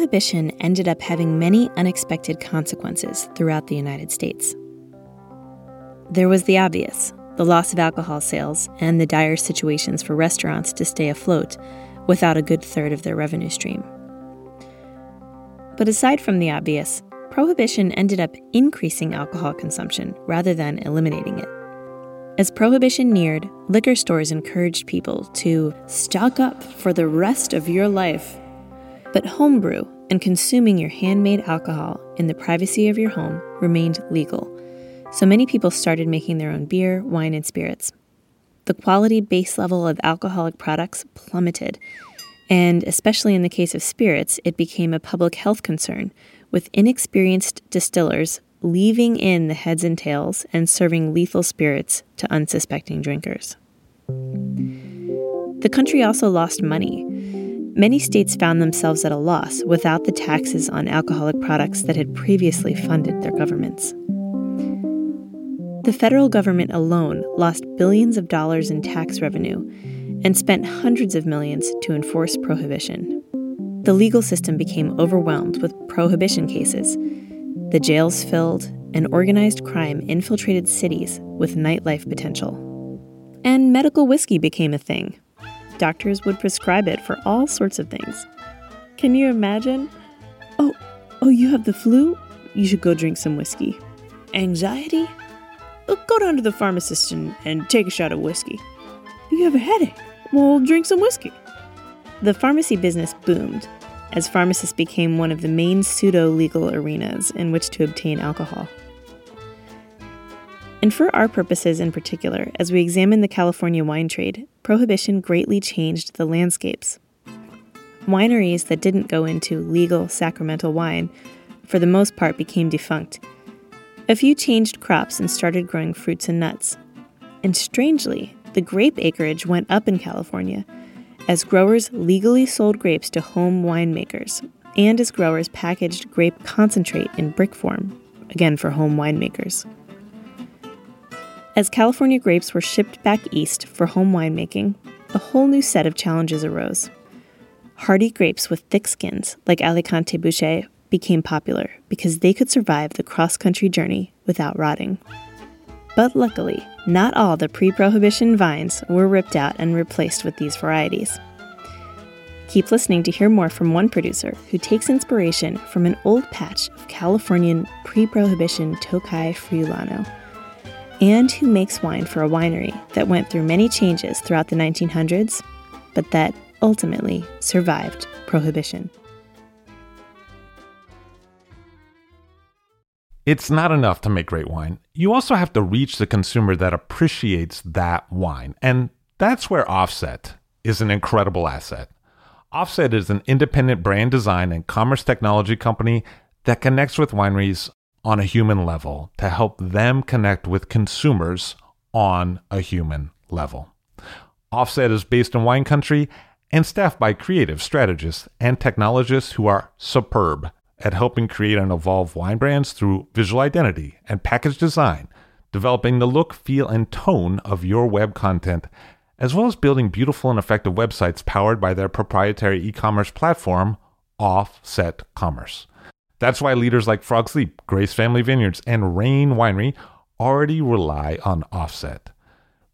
Prohibition ended up having many unexpected consequences throughout the United States. There was the obvious the loss of alcohol sales and the dire situations for restaurants to stay afloat without a good third of their revenue stream. But aside from the obvious, prohibition ended up increasing alcohol consumption rather than eliminating it. As prohibition neared, liquor stores encouraged people to stock up for the rest of your life. But homebrew and consuming your handmade alcohol in the privacy of your home remained legal, so many people started making their own beer, wine, and spirits. The quality base level of alcoholic products plummeted, and especially in the case of spirits, it became a public health concern, with inexperienced distillers leaving in the heads and tails and serving lethal spirits to unsuspecting drinkers. The country also lost money. Many states found themselves at a loss without the taxes on alcoholic products that had previously funded their governments. The federal government alone lost billions of dollars in tax revenue and spent hundreds of millions to enforce prohibition. The legal system became overwhelmed with prohibition cases. The jails filled, and organized crime infiltrated cities with nightlife potential. And medical whiskey became a thing. Doctors would prescribe it for all sorts of things. Can you imagine? Oh, oh, you have the flu? You should go drink some whiskey. Anxiety? Oh, go down to the pharmacist and, and take a shot of whiskey. You have a headache? Well, drink some whiskey. The pharmacy business boomed as pharmacists became one of the main pseudo legal arenas in which to obtain alcohol. And for our purposes in particular, as we examine the California wine trade, prohibition greatly changed the landscapes. Wineries that didn't go into legal sacramental wine, for the most part, became defunct. A few changed crops and started growing fruits and nuts. And strangely, the grape acreage went up in California as growers legally sold grapes to home winemakers and as growers packaged grape concentrate in brick form, again for home winemakers. As California grapes were shipped back east for home winemaking, a whole new set of challenges arose. Hardy grapes with thick skins, like Alicante Bouschet, became popular because they could survive the cross country journey without rotting. But luckily, not all the pre prohibition vines were ripped out and replaced with these varieties. Keep listening to hear more from one producer who takes inspiration from an old patch of Californian pre prohibition Tokai Friulano, and who makes wine for a winery that went through many changes throughout the 1900s, but that ultimately survived prohibition. It's not enough to make great wine. You also have to reach the consumer that appreciates that wine. And that's where Offset is an incredible asset. Offset is an independent brand design and commerce technology company that connects with wineries on a human level to help them connect with consumers on a human level. Offset is based in wine country and staffed by creative strategists and technologists who are superb at helping create and evolve wine brands through visual identity and package design, developing the look, feel, and tone of your web content, as well as building beautiful and effective websites powered by their proprietary e commerce platform, Offset Commerce. That's why leaders like Frog Leap, Grace Family Vineyards, and Rain Winery already rely on Offset.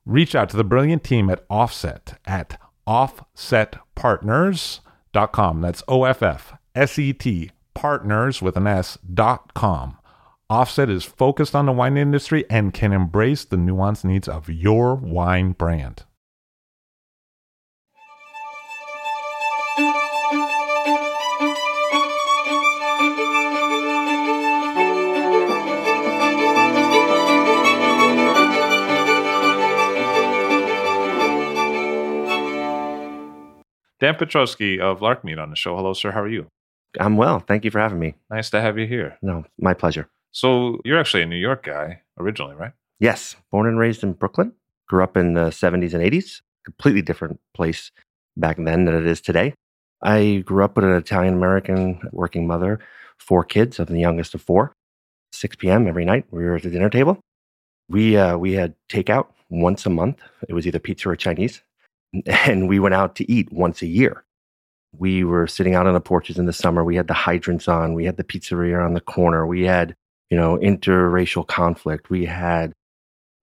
Reach out to the brilliant team at Offset at offsetpartners.com. That's O F F S E T partners with an S dot com. Offset is focused on the wine industry and can embrace the nuanced needs of your wine brand. Dan Petroski of Larkmead on the show. Hello, sir. How are you? I'm well. Thank you for having me. Nice to have you here. No, my pleasure. So, you're actually a New York guy originally, right? Yes. Born and raised in Brooklyn. Grew up in the 70s and 80s. Completely different place back then than it is today. I grew up with an Italian American working mother, four kids. I'm the youngest of four. 6 p.m. every night, we were at the dinner table. We, uh, we had takeout once a month. It was either pizza or Chinese. And we went out to eat once a year. We were sitting out on the porches in the summer. We had the hydrants on. We had the pizzeria on the corner. We had, you know, interracial conflict. We had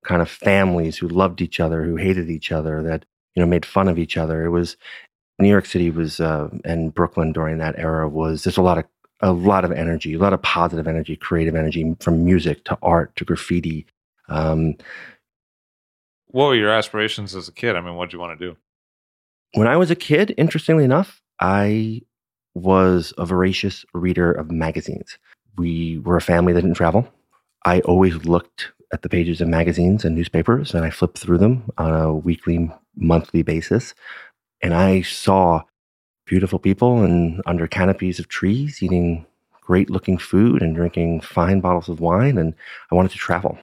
kind of families who loved each other, who hated each other, that, you know, made fun of each other. It was, New York City was, uh, and Brooklyn during that era was, there's a lot of, a lot of energy, a lot of positive energy, creative energy from music to art to graffiti. Um, what were your aspirations as a kid? I mean, what did you want to do? When I was a kid, interestingly enough, I was a voracious reader of magazines. We were a family that didn't travel. I always looked at the pages of magazines and newspapers and I flipped through them on a weekly, monthly basis. And I saw beautiful people and under canopies of trees eating great looking food and drinking fine bottles of wine. And I wanted to travel.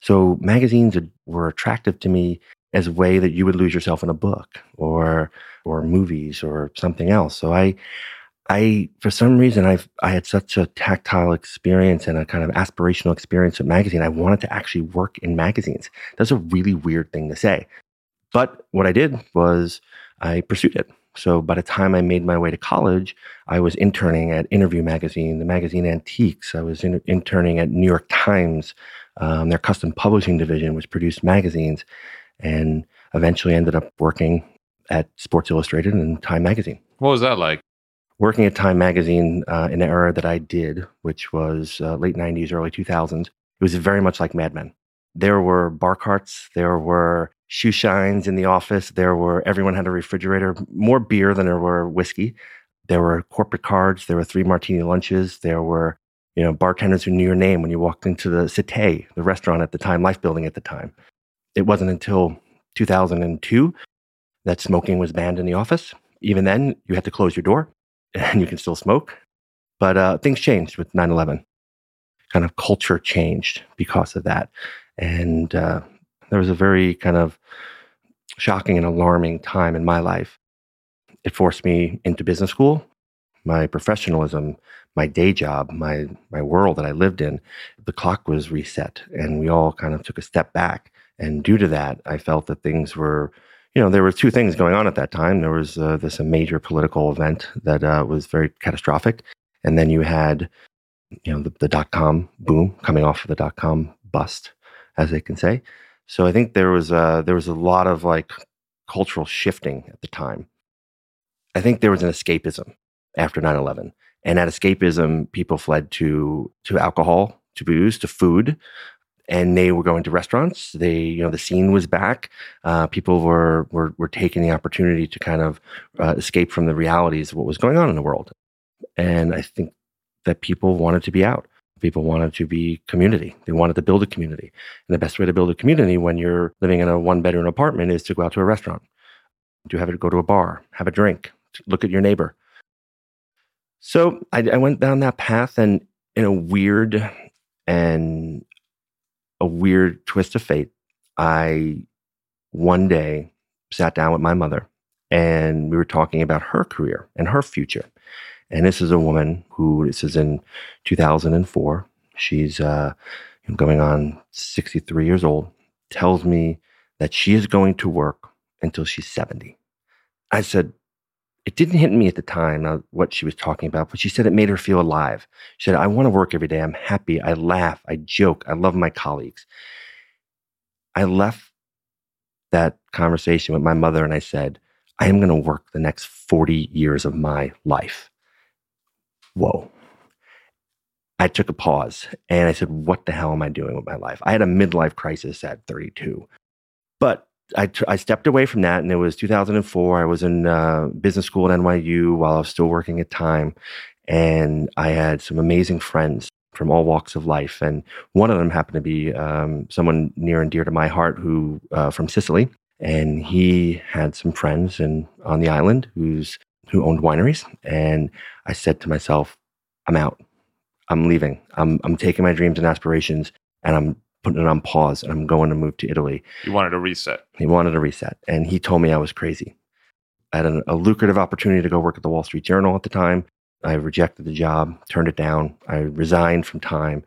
So magazines were attractive to me as a way that you would lose yourself in a book or or movies or something else. So I I for some reason I I had such a tactile experience and a kind of aspirational experience with magazine. I wanted to actually work in magazines. That's a really weird thing to say. But what I did was I pursued it. So by the time I made my way to college, I was interning at Interview Magazine, the magazine Antiques. I was in, interning at New York Times, um, their custom publishing division, which produced magazines, and eventually ended up working at Sports Illustrated and Time Magazine. What was that like? Working at Time Magazine uh, in the era that I did, which was uh, late 90s, early 2000s, it was very much like Mad Men. There were bar carts, there were shoe shines in the office, there were everyone had a refrigerator, more beer than there were whiskey. There were corporate cards, there were three martini lunches, there were you know, bartenders who knew your name when you walked into the Cité, the restaurant at the time, Life Building at the time. It wasn't until 2002 that smoking was banned in the office. Even then, you had to close your door and you can still smoke. But uh, things changed with 9 11. Kind of culture changed because of that. And uh, there was a very kind of shocking and alarming time in my life. It forced me into business school. My professionalism my day job, my my world that I lived in, the clock was reset, and we all kind of took a step back. And due to that, I felt that things were, you know, there were two things going on at that time. There was uh, this a major political event that uh, was very catastrophic, and then you had, you know, the, the dot com boom coming off of the dot com bust, as they can say. So I think there was a, there was a lot of like cultural shifting at the time. I think there was an escapism after 9 11 and at escapism, people fled to to alcohol, to booze, to food, and they were going to restaurants. They, you know, the scene was back. Uh, people were, were were taking the opportunity to kind of uh, escape from the realities of what was going on in the world. And I think that people wanted to be out. People wanted to be community. They wanted to build a community. And the best way to build a community when you're living in a one bedroom apartment is to go out to a restaurant, to have it go to a bar, have a drink, look at your neighbor, so I, I went down that path, and in a weird and a weird twist of fate, I one day sat down with my mother and we were talking about her career and her future. And this is a woman who, this is in 2004. She's uh, going on 63 years old, tells me that she is going to work until she's 70. I said, it didn't hit me at the time uh, what she was talking about, but she said it made her feel alive. She said, I want to work every day. I'm happy. I laugh. I joke. I love my colleagues. I left that conversation with my mother and I said, I am going to work the next 40 years of my life. Whoa. I took a pause and I said, What the hell am I doing with my life? I had a midlife crisis at 32. But I, I stepped away from that, and it was 2004. I was in uh, business school at NYU while I was still working at Time, and I had some amazing friends from all walks of life. And one of them happened to be um, someone near and dear to my heart, who uh, from Sicily, and he had some friends and on the island who's who owned wineries. And I said to myself, I'm out. I'm leaving. I'm I'm taking my dreams and aspirations, and I'm putting it on pause and I'm going to move to Italy. He wanted a reset. He wanted a reset. And he told me I was crazy. I had a, a lucrative opportunity to go work at the Wall Street Journal at the time. I rejected the job, turned it down. I resigned from time.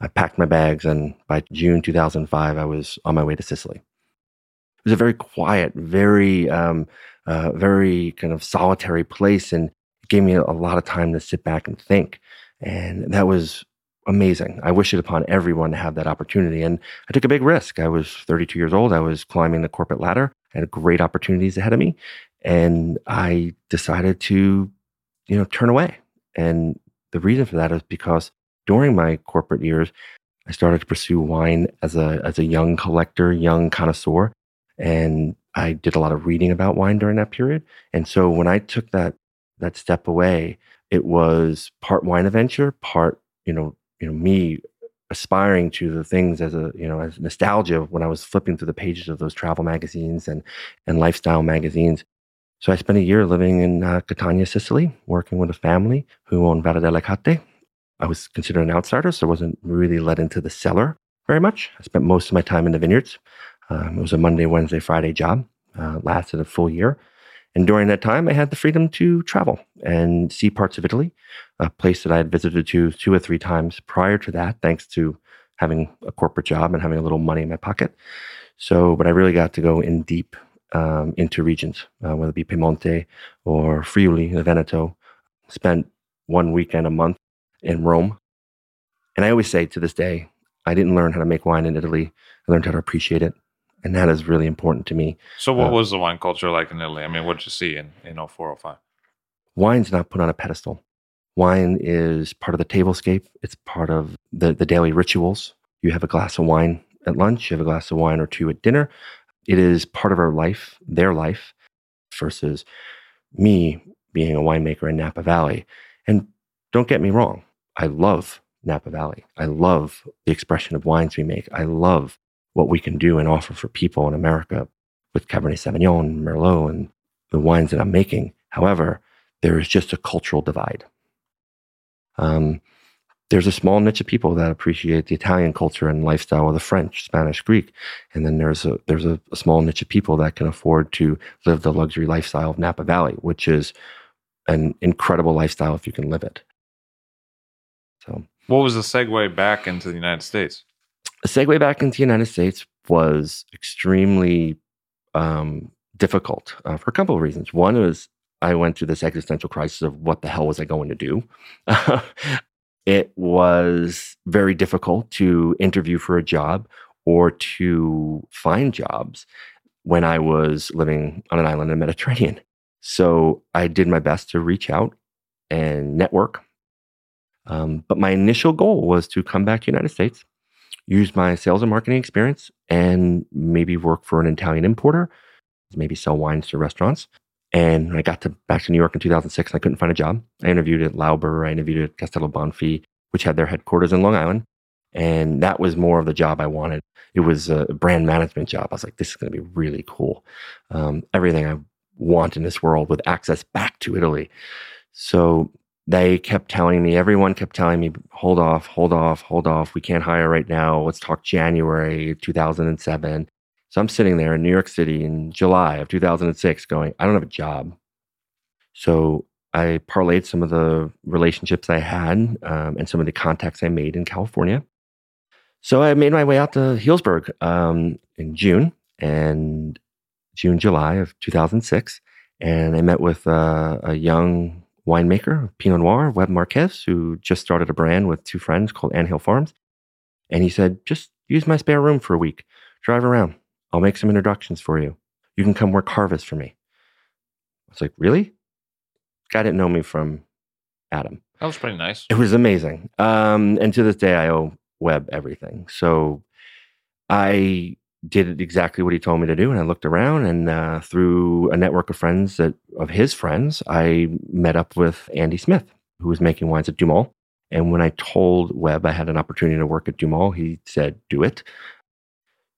I packed my bags, and by June 2005, I was on my way to Sicily. It was a very quiet, very, um, uh, very kind of solitary place, and it gave me a lot of time to sit back and think. And that was amazing. I wish it upon everyone to have that opportunity. And I took a big risk. I was 32 years old. I was climbing the corporate ladder. I had great opportunities ahead of me. And I decided to, you know, turn away. And the reason for that is because during my corporate years, I started to pursue wine as a as a young collector, young connoisseur. And I did a lot of reading about wine during that period. And so when I took that that step away, it was part wine adventure, part, you know, you know me aspiring to the things as a you know as nostalgia when I was flipping through the pages of those travel magazines and and lifestyle magazines. So I spent a year living in uh, Catania, Sicily, working with a family who owned Valle dell'Acate. I was considered an outsider, so I wasn't really let into the cellar very much. I spent most of my time in the vineyards. Um, it was a Monday, Wednesday, Friday job. Uh, lasted a full year. And during that time, I had the freedom to travel and see parts of Italy, a place that I had visited to two or three times prior to that, thanks to having a corporate job and having a little money in my pocket. So, but I really got to go in deep um, into regions, uh, whether it be Piemonte or Friuli, the Veneto. Spent one weekend a month in Rome. And I always say to this day, I didn't learn how to make wine in Italy. I learned how to appreciate it and that is really important to me. So, what uh, was the wine culture like in Italy? I mean, what did you see in in 0405? Wine's not put on a pedestal. Wine is part of the tablescape. It's part of the the daily rituals. You have a glass of wine at lunch. You have a glass of wine or two at dinner. It is part of our life, their life, versus me being a winemaker in Napa Valley. And don't get me wrong, I love Napa Valley. I love the expression of wines we make. I love what we can do and offer for people in America with Cabernet Sauvignon, Merlot, and the wines that I'm making. However, there is just a cultural divide. Um, there's a small niche of people that appreciate the Italian culture and lifestyle of the French, Spanish, Greek, and then there's a there's a, a small niche of people that can afford to live the luxury lifestyle of Napa Valley, which is an incredible lifestyle if you can live it. So, what was the segue back into the United States? a segue back into the United States was extremely um, difficult uh, for a couple of reasons. One was I went through this existential crisis of what the hell was I going to do? it was very difficult to interview for a job or to find jobs when I was living on an island in the Mediterranean. So I did my best to reach out and network. Um, but my initial goal was to come back to the United States use my sales and marketing experience and maybe work for an Italian importer, maybe sell wines to restaurants. And I got to back to New York in 2006 and I couldn't find a job. I interviewed at Lauber, I interviewed at Castello Banfi, which had their headquarters in Long Island. And that was more of the job I wanted. It was a brand management job. I was like, this is going to be really cool. Um, everything I want in this world with access back to Italy. So they kept telling me, everyone kept telling me, hold off, hold off, hold off. We can't hire right now. Let's talk January 2007. So I'm sitting there in New York City in July of 2006 going, I don't have a job. So I parlayed some of the relationships I had um, and some of the contacts I made in California. So I made my way out to Healdsburg um, in June and June, July of 2006. And I met with uh, a young winemaker, Pinot Noir, Webb Marquez, who just started a brand with two friends called Anthill Farms. And he said, just use my spare room for a week. Drive around. I'll make some introductions for you. You can come work harvest for me. I was like, really? Guy didn't know me from Adam. That was pretty nice. It was amazing. Um, and to this day, I owe Webb everything. So I did exactly what he told me to do. And I looked around and uh, through a network of friends that, of his friends, I met up with Andy Smith, who was making wines at DuMOL. And when I told Webb I had an opportunity to work at DuMOL, he said, do it.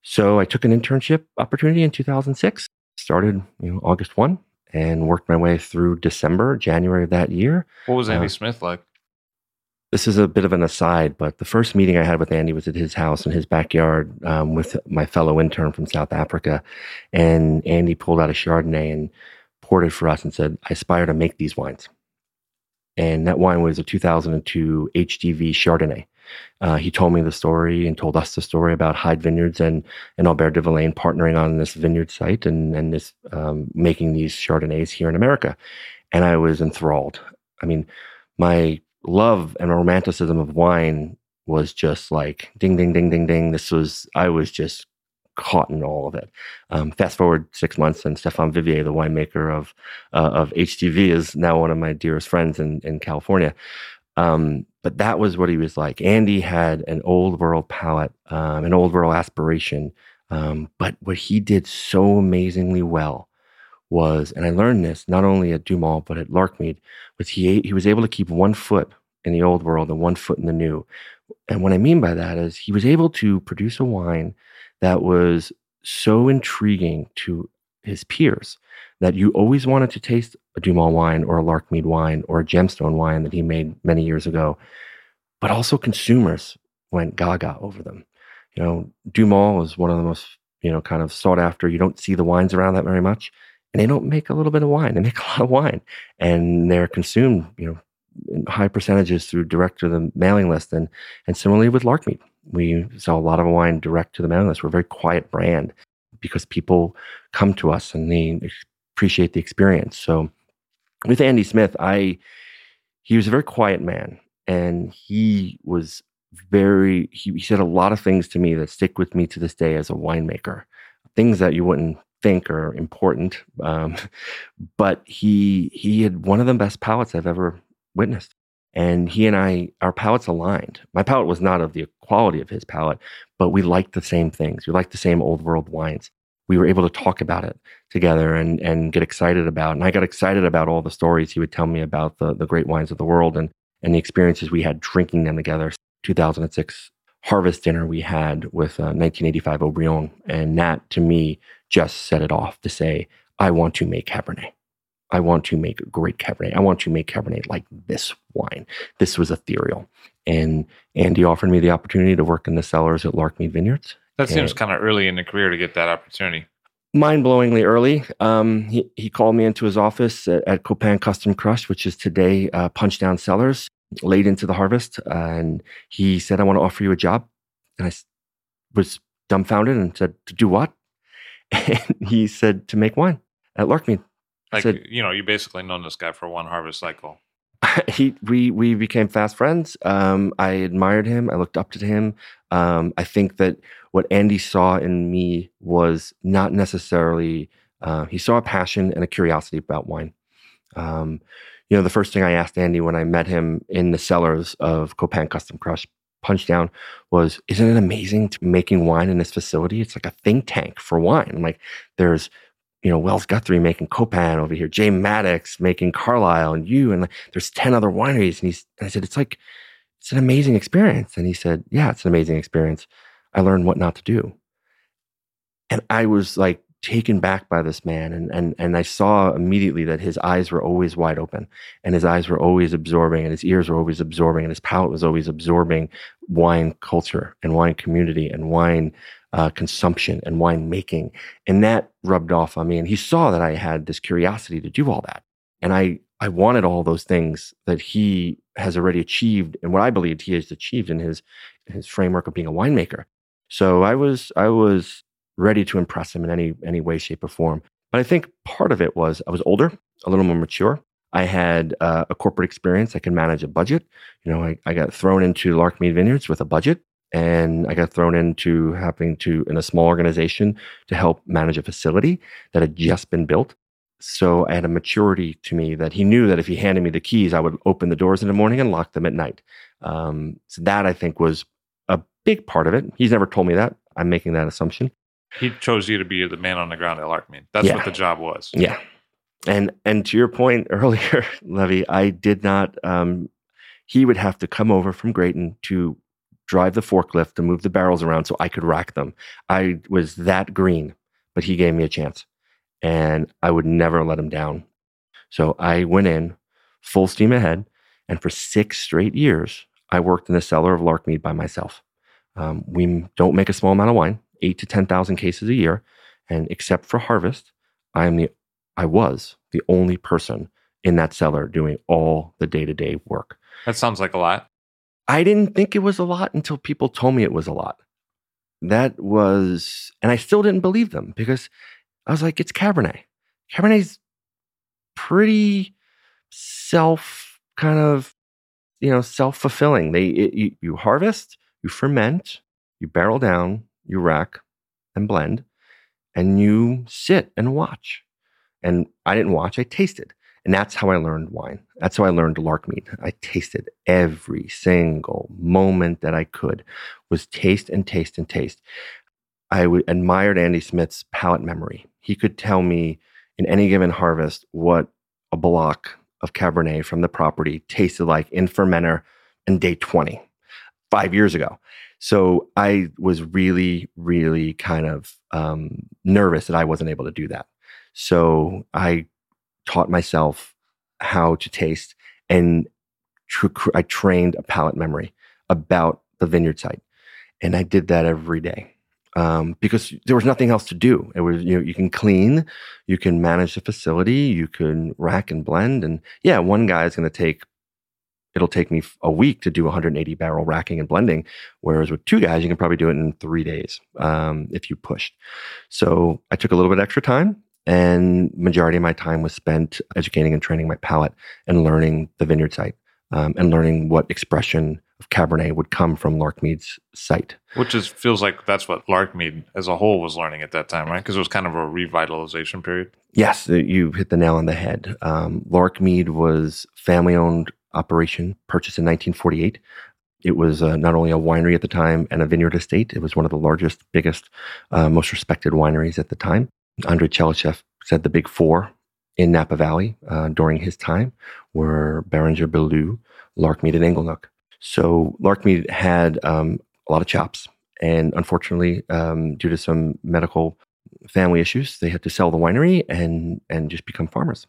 So I took an internship opportunity in 2006, started you know, August 1 and worked my way through December, January of that year. What was Andy Uh, Smith like? this is a bit of an aside, but the first meeting I had with Andy was at his house in his backyard um, with my fellow intern from South Africa. And Andy pulled out a Chardonnay and poured it for us and said, I aspire to make these wines. And that wine was a 2002 HDV Chardonnay. Uh, he told me the story and told us the story about Hyde Vineyards and, and Aubert de Villaine partnering on this vineyard site and, and this um, making these Chardonnays here in America. And I was enthralled. I mean, my love and romanticism of wine was just like ding, ding, ding, ding, ding. This was, I was just caught in all of it. Um, fast forward six months, and Stéphane Vivier, the winemaker of uh, of HDV, is now one of my dearest friends in in California. Um, but that was what he was like. Andy had an old world palate, um, an old world aspiration. Um, but what he did so amazingly well was, and I learned this not only at DuMOL but at Larkmead, was he he was able to keep one foot in the old world and one foot in the new. And what I mean by that is he was able to produce a wine that was so intriguing to his peers that you always wanted to taste a DuMOL wine or a Larkmead wine or a gemstone wine that he made many years ago. But also consumers went gaga over them. You know, DuMOL is one of the most, you know, kind of sought after. You don't see the wines around that very much. And they don't make a little bit of wine. They make a lot of wine. And they're consumed, you know, in high percentages through direct to the mailing list. And and similarly with Larkmead. We sell a lot of wine direct to the mailing list. We're a very quiet brand because people come to us and they appreciate the experience. So with Andy Smith, I he was a very quiet man and he was very he, he said a lot of things to me that stick with me to this day as a winemaker things that you wouldn't think are important um, but he he had one of the best palates i've ever witnessed and he and i our palates aligned my palate was not of the quality of his palate but we liked the same things we liked the same old world wines we were able to talk about it together and and get excited about and i got excited about all the stories he would tell me about the the great wines of the world and and the experiences we had drinking them together 2006 harvest dinner we had with uh, 1985 Haut-Brion. And that to me just set it off to say, I want to make Cabernet. I want to make great Cabernet. I want to make Cabernet like this wine. This was ethereal. And Andy offered me the opportunity to work in the cellars at Larkmead Vineyards. That seems kind of early in the career to get that opportunity. mind blowingly early. Um, he, he called me into his office at, at Copain Custom Crush, which is today uh, Punch Down Cellars, late into the harvest. Uh, and he said, I want to offer you a job. And I was dumbfounded and said, To do what? And he said, To make wine at Larkmead. Like said- you know, you basically known this guy for one harvest cycle. he we we became fast friends. Um, I admired him. I looked up to him. Um, I think that what Andy saw in me was not necessarily. Uh, he saw a passion and a curiosity about wine. Um, you know, the first thing I asked Andy when I met him in the cellars of Copain Custom Crush Punchdown was, "Isn't it amazing to making wine in this facility? It's like a think tank for wine. I'm like, there's you know, Wells Guthrie making Copain over here, Jay Maddox making Carlisle, and you, and like, there's 10 other wineries. And, he's, and I said, it's like, it's an amazing experience. And he said, yeah, it's an amazing experience. I learned what not to do. And I was like taken back by this man. And, and, and I saw immediately that his eyes were always wide open and his eyes were always absorbing and his ears were always absorbing and his palate was always absorbing wine culture and wine community and wine uh, consumption and winemaking. And that rubbed off on me. And he saw that I had this curiosity to do all that. And I, I wanted all those things that he has already achieved and what I believed he has achieved in his, his framework of being a winemaker. So I was, I was ready to impress him in any, any way, shape, or form. But I think part of it was I was older, a little more mature. I had uh, a corporate experience. I could manage a budget. You know, I, I got thrown into Larkmead Vineyards with a budget and I got thrown into having to, in a small organization, to help manage a facility that had just been built. So I had a maturity to me that he knew that if he handed me the keys, I would open the doors in the morning and lock them at night. Um, so that I think was a big part of it. He's never told me that. I'm making that assumption. He chose you to be the man on the ground at Larkmead. That's Yeah. what the job was. Yeah. And and to your point earlier, Levi, I did not um he would have to come over from Graton to drive the forklift to move the barrels around so I could rack them. I was that green, but he gave me a chance. And I would never let him down. So I went in full steam ahead. And for six straight years, I worked in the cellar of Larkmead by myself. Um, we don't make a small amount of wine, eight to 10,000 cases a year. And except for harvest, I am the I was the only person in that cellar doing all the day to day work. That sounds like a lot. I didn't think it was a lot until people told me it was a lot. That was, and I still didn't believe them because I was like, it's Cabernet. Cabernet's pretty self kind of, you know, self fulfilling. They, it, you, you harvest, you ferment, you barrel down, you rack and blend, and you sit and watch. And I didn't watch, I tasted. And that's how I learned wine. That's how I learned Larkmead. I tasted every single moment that I could was taste and taste and taste. I w- admired Andy Smith's palate memory. He could tell me in any given harvest what a block of Cabernet from the property tasted like in fermenter in day 20, five years ago. So I was really, really kind of um, nervous that I wasn't able to do that. So I taught myself how to taste and tr- I trained a palate memory about the vineyard site. And I did that every day um, because there was nothing else to do. It was, you know, you can clean, you can manage the facility, you can rack and blend. And yeah, one guy is going to take, it'll take me a week to do 180 barrel racking and blending. Whereas with two guys, you can probably do it in three days um, if you pushed. So I took a little bit extra time and majority of my time was spent educating and training my palate and learning the vineyard site um, and learning what expression of Cabernet would come from Larkmead's site. Which is feels like that's what Larkmead as a whole was learning at that time, right? Because it was kind of a revitalization period. Yes, uh, you hit the nail on the head. Um, Larkmead was family-owned operation, purchased in 1948. It was uh, not only a winery at the time and a vineyard estate. It was one of the largest, biggest, uh, most respected wineries at the time. André Tchelistcheff said the big four in Napa Valley uh, during his time were Beringer Beaulieu, Larkmead, and Inglenook. So Larkmead had um, a lot of chops, and unfortunately, um, due to some medical family issues, they had to sell the winery and and just become farmers.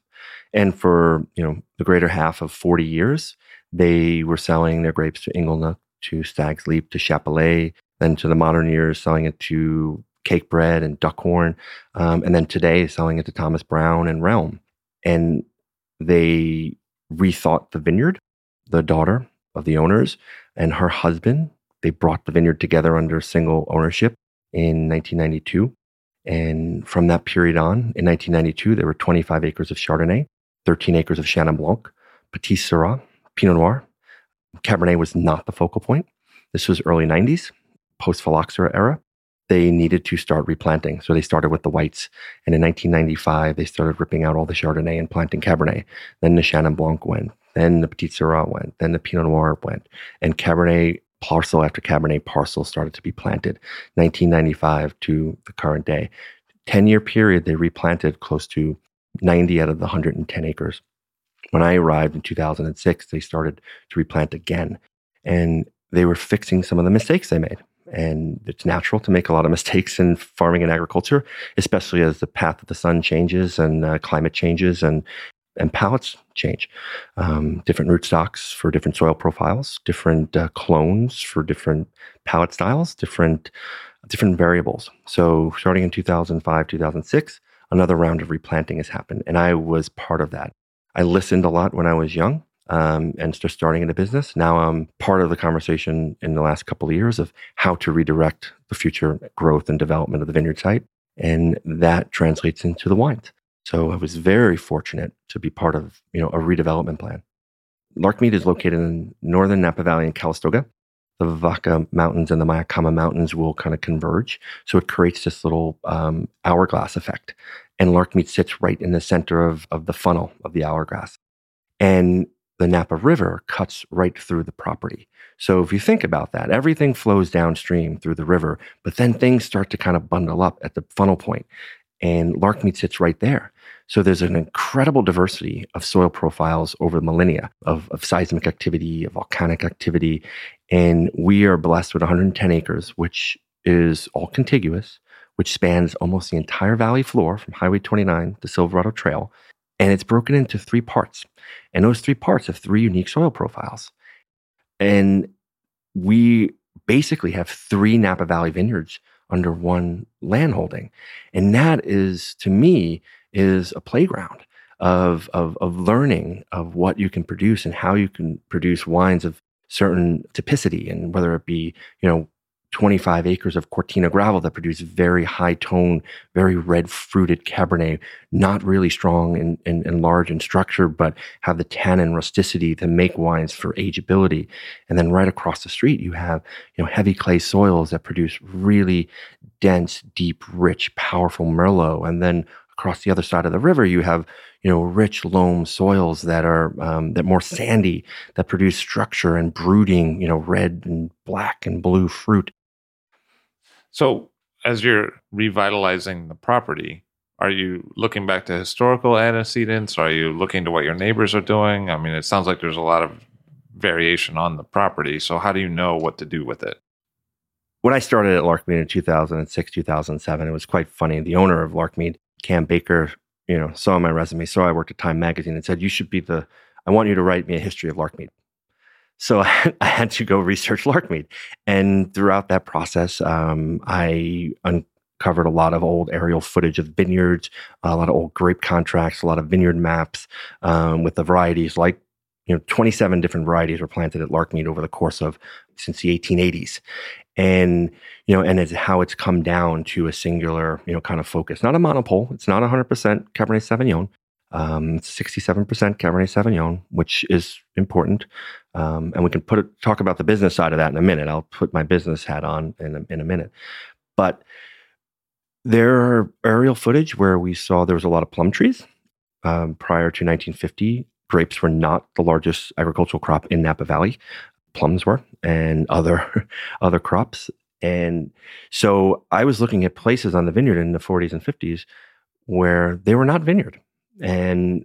And for you know the greater half of forty years, they were selling their grapes to Inglenook, to Stag's Leap, to Chappellet, then to the modern years, selling it to Cakebread and Duckhorn, um, and then today selling it to Thomas Brown and Realm. And they rethought the vineyard. The daughter of the owners and her husband, they brought the vineyard together under single ownership in 1992. And from that period on, in 1992, there were 25 acres of Chardonnay, 13 acres of Chenin Blanc, Petite Sirah, Pinot Noir. Cabernet was not the focal point. This was early 90s, post phylloxera era. They needed to start replanting. So they started with the whites. And in 1995, they started ripping out all the Chardonnay and planting Cabernet. Then the Chenin Blanc went. Then the Petite Sirah went. Then the Pinot Noir went. And Cabernet parcel after Cabernet parcel started to be planted. 1995 to the current day. 10 year period, they replanted close to 90 out of the 110 acres. When I arrived in 2006, they started to replant again. And they were fixing some of the mistakes they made. And it's natural to make a lot of mistakes in farming and agriculture, especially as the path of the sun changes and uh, climate changes and and palates change. Um, different rootstocks for different soil profiles, different uh, clones for different palate styles, different different variables. So starting in 2005, 2006, another round of replanting has happened. And I was part of that. I listened a lot when I was young um, and just starting in a business. Now I'm part of the conversation in the last couple of years of how to redirect the future growth and development of the vineyard site. And that translates into the wines. So I was very fortunate to be part of, you know, a redevelopment plan. Larkmead is located in northern Napa Valley in Calistoga. The Vaca Mountains and the Mayacama Mountains will kind of converge. So it creates this little um, hourglass effect. And Larkmead sits right in the center of, of the funnel of the hourglass. And the Napa River cuts right through the property. So if you think about that, everything flows downstream through the river, but then things start to kind of bundle up at the funnel point, and Larkmead sits right there. So there's an incredible diversity of soil profiles over the millennia of, of seismic activity, of volcanic activity. And we are blessed with 110 acres, which is all contiguous, which spans almost the entire valley floor from Highway 29 to Silverado Trail. And it's broken into three parts. And those three parts have three unique soil profiles. And we basically have three Napa Valley vineyards under one landholding. And that is, to me, is a playground of, of, of learning of what you can produce and how you can produce wines of certain typicity and whether it be, you know, 25 acres of Cortina gravel that produce very high tone, very red fruited Cabernet, not really strong and, and, and, large in structure, but have the tannin rusticity to make wines for ageability. And then right across the street, you have, you know, heavy clay soils that produce really dense, deep, rich, powerful Merlot. And then across the other side of the river, you have you know rich loam soils that are um, that more sandy that produce structure and brooding you know red and black and blue fruit. So as you're revitalizing the property, are you looking back to historical antecedents? Are you looking to what your neighbors are doing? I mean, it sounds like there's a lot of variation on the property. So how do you know what to do with it? When I started at Larkmead in 2006, 2007, it was quite funny. The owner of Larkmead Cam Baker, you know, saw my resume, saw I worked at Time Magazine, and said, "You should be the. I want you to write me a history of Larkmead." So I, had to go research Larkmead, and throughout that process, um, I uncovered a lot of old aerial footage of vineyards, a lot of old grape contracts, a lot of vineyard maps um, with the varieties like you know 27 different varieties were planted at Larkmead over the course of since the 1880s and you know and it's how it's come down to a singular you know kind of focus not a monopole it's not 100% cabernet sauvignon um, it's 67% cabernet sauvignon which is important. Um, and we can put talk about the business side of that in a minute. I'll put my business hat on in a, in a minute. But there are aerial footage where we saw there was a lot of plum trees um, prior to 1950 grapes were not the largest agricultural crop in napa valley. Plums were and other other crops. And so I was looking at places on the vineyard in the 40s and 50s where they were not vineyard. And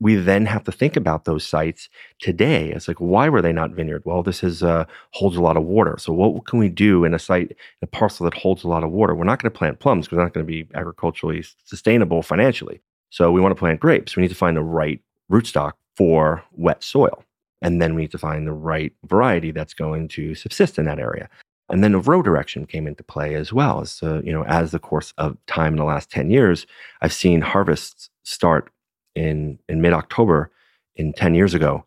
we then have to think about those sites today. It's like, why were they not vineyard? Well, this is uh, holds a lot of water. So what can we do in a site, a parcel that holds a lot of water? We're not going to plant plums because they're not going to be agriculturally sustainable financially. So we want to plant grapes. We need to find the right rootstock for wet soil. And then we need to find the right variety that's going to subsist in that area. And then the row direction came into play as well. So, you know, as the course of time in the last 10 years, I've seen harvests start in, in mid October in 10 years ago.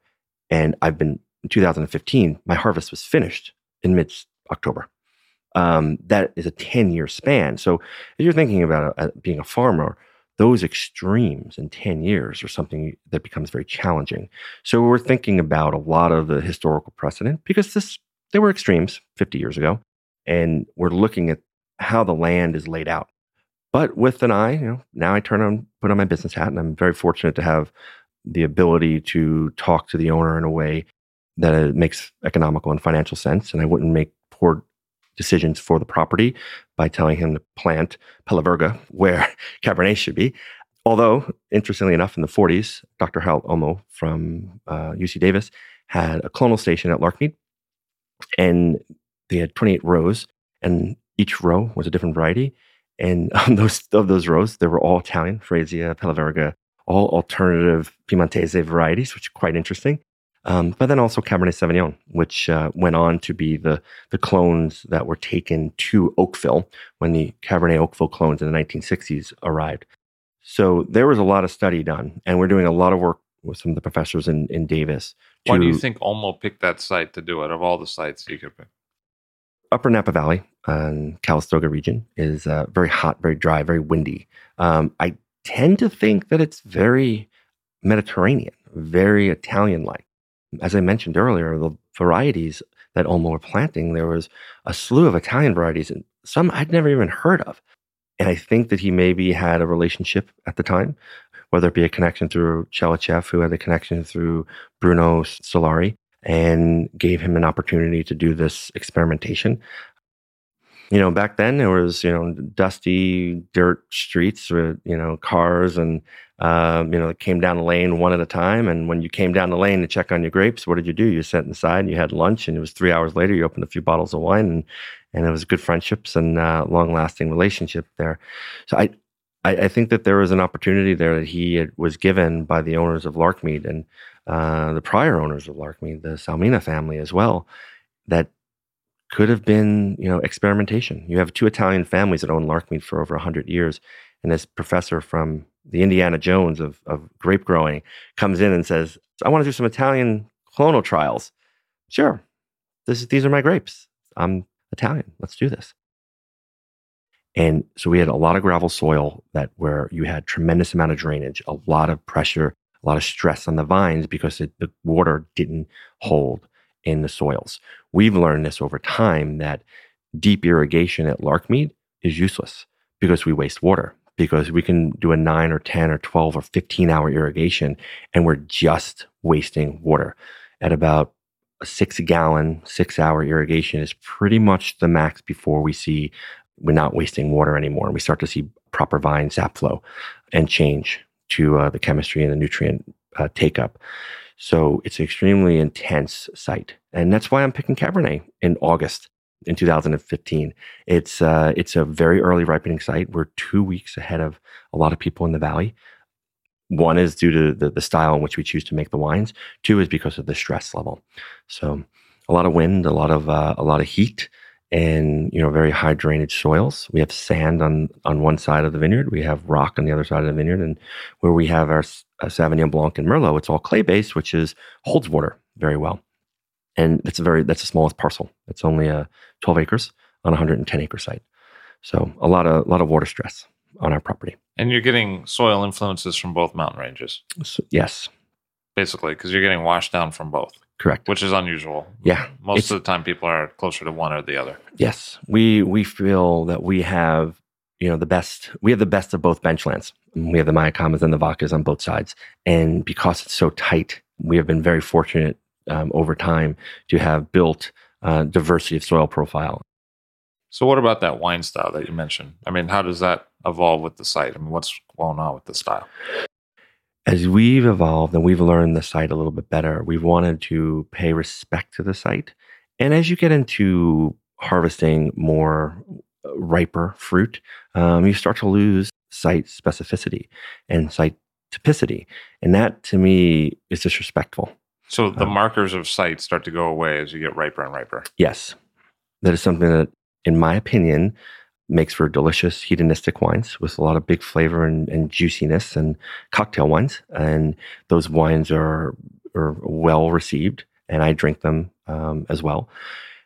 And I've been in 2015, my harvest was finished in mid October. Um, that is a 10 year span. So, if you're thinking about uh, being a farmer, those extremes in 10 years are something that becomes very challenging. So we're thinking about a lot of the historical precedent because this there were extremes 50 years ago and we're looking at how the land is laid out. But with an eye, you know, now I turn on put on my business hat and I'm very fortunate to have the ability to talk to the owner in a way that makes economical and financial sense and I wouldn't make poor decisions for the property by telling him to plant Pelaverga where Cabernet should be. Although, interestingly enough, in the 40s, Dr. Harold Olmo from uh, UC Davis had a clonal station at Larkmead, and they had 28 rows, and each row was a different variety. And on those of those rows, they were all Italian, Freisa, Pelaverga, all alternative Piemontese varieties, which is quite interesting. Um, but then also Cabernet Sauvignon, which uh, went on to be the the clones that were taken to Oakville when the Cabernet Oakville clones in the 1960s arrived. So there was a lot of study done, and we're doing a lot of work with some of the professors in, in Davis. Why do you think Olmo picked that site to do it of all the sites you could pick? Upper Napa Valley and Calistoga region is uh, very hot, very dry, very windy. Um, I tend to think that it's very Mediterranean, very Italian like. As I mentioned earlier, the varieties that Olmo were planting, there was a slew of Italian varieties and some I'd never even heard of. And I think that he maybe had a relationship at the time, whether it be a connection through Tchelistcheff, who had a connection through Bruno Solari, and gave him an opportunity to do this experimentation. You know, back then there was, you know, dusty dirt streets with, you know, cars and, um, you know, came down the lane one at a time. And when you came down the lane to check on your grapes, what did you do? You sat inside and you had lunch and it was three hours later, you opened a few bottles of wine and, and it was good friendships and uh, long lasting relationship there. So I, I, I, think that there was an opportunity there that he had, was given by the owners of Larkmead and uh, the prior owners of Larkmead, the Salmina family as well, that could have been, you know, experimentation. You have two Italian families that own Larkmead for over 100 years. And this professor from the Indiana Jones of, of grape growing comes in and says, I want to do some Italian clonal trials. Sure. This, these are my grapes. I'm Italian. Let's do this. And so we had a lot of gravel soil that where you had tremendous amount of drainage, a lot of pressure, a lot of stress on the vines because it, the water didn't hold in the soils. We've learned this over time that deep irrigation at Larkmead is useless because we waste water because we can do a 9 or 10 or 12 or 15 hour irrigation and we're just wasting water at about a 6 gallon 6 hour irrigation is pretty much the max before we see we're not wasting water anymore and we start to see proper vine sap flow and change to uh, the chemistry and the nutrient uh, take up. So it's an extremely intense site. And that's why I'm picking Cabernet in August in 2015. It's, uh, it's a very early ripening site. We're two weeks ahead of a lot of people in the valley. One is due to the, the style in which we choose to make the wines. Two is because of the stress level. So a lot of wind, a lot of, uh, a lot of heat, and you know very high drainage soils. We have sand on on one side of the vineyard. We have rock on the other side of the vineyard, and where we have our uh, Sauvignon Blanc and Merlot, it's all clay based, which is holds water very well. And it's a very that's the smallest parcel. It's only a uh, 12 acres on a 110 acre site. So a lot of a lot of water stress on our property. And you're getting soil influences from both mountain ranges. So, yes, basically, because you're getting washed down from both. Correct. Which is unusual. Yeah. Most of the time people are closer to one or the other. Yes. We we feel that we have, you know, the best we have the best of both benchlands. We have the Mayacamas and the Vacas on both sides. And because it's so tight, we have been very fortunate um, over time to have built uh, diversity of soil profile. So what about that wine style that you mentioned? I mean, how does that evolve with the site? I mean, what's going on with the style? as we've evolved and we've learned the site a little bit better, we've wanted to pay respect to the site. And as you get into harvesting more riper fruit, um, you start to lose site specificity and site typicity. And that to me is disrespectful. So the um, markers of site start to go away as you get riper and riper. Yes. That is something that, in my opinion, makes for delicious hedonistic wines with a lot of big flavor and, and juiciness and cocktail wines. And those wines are, are well received and I drink them um, as well.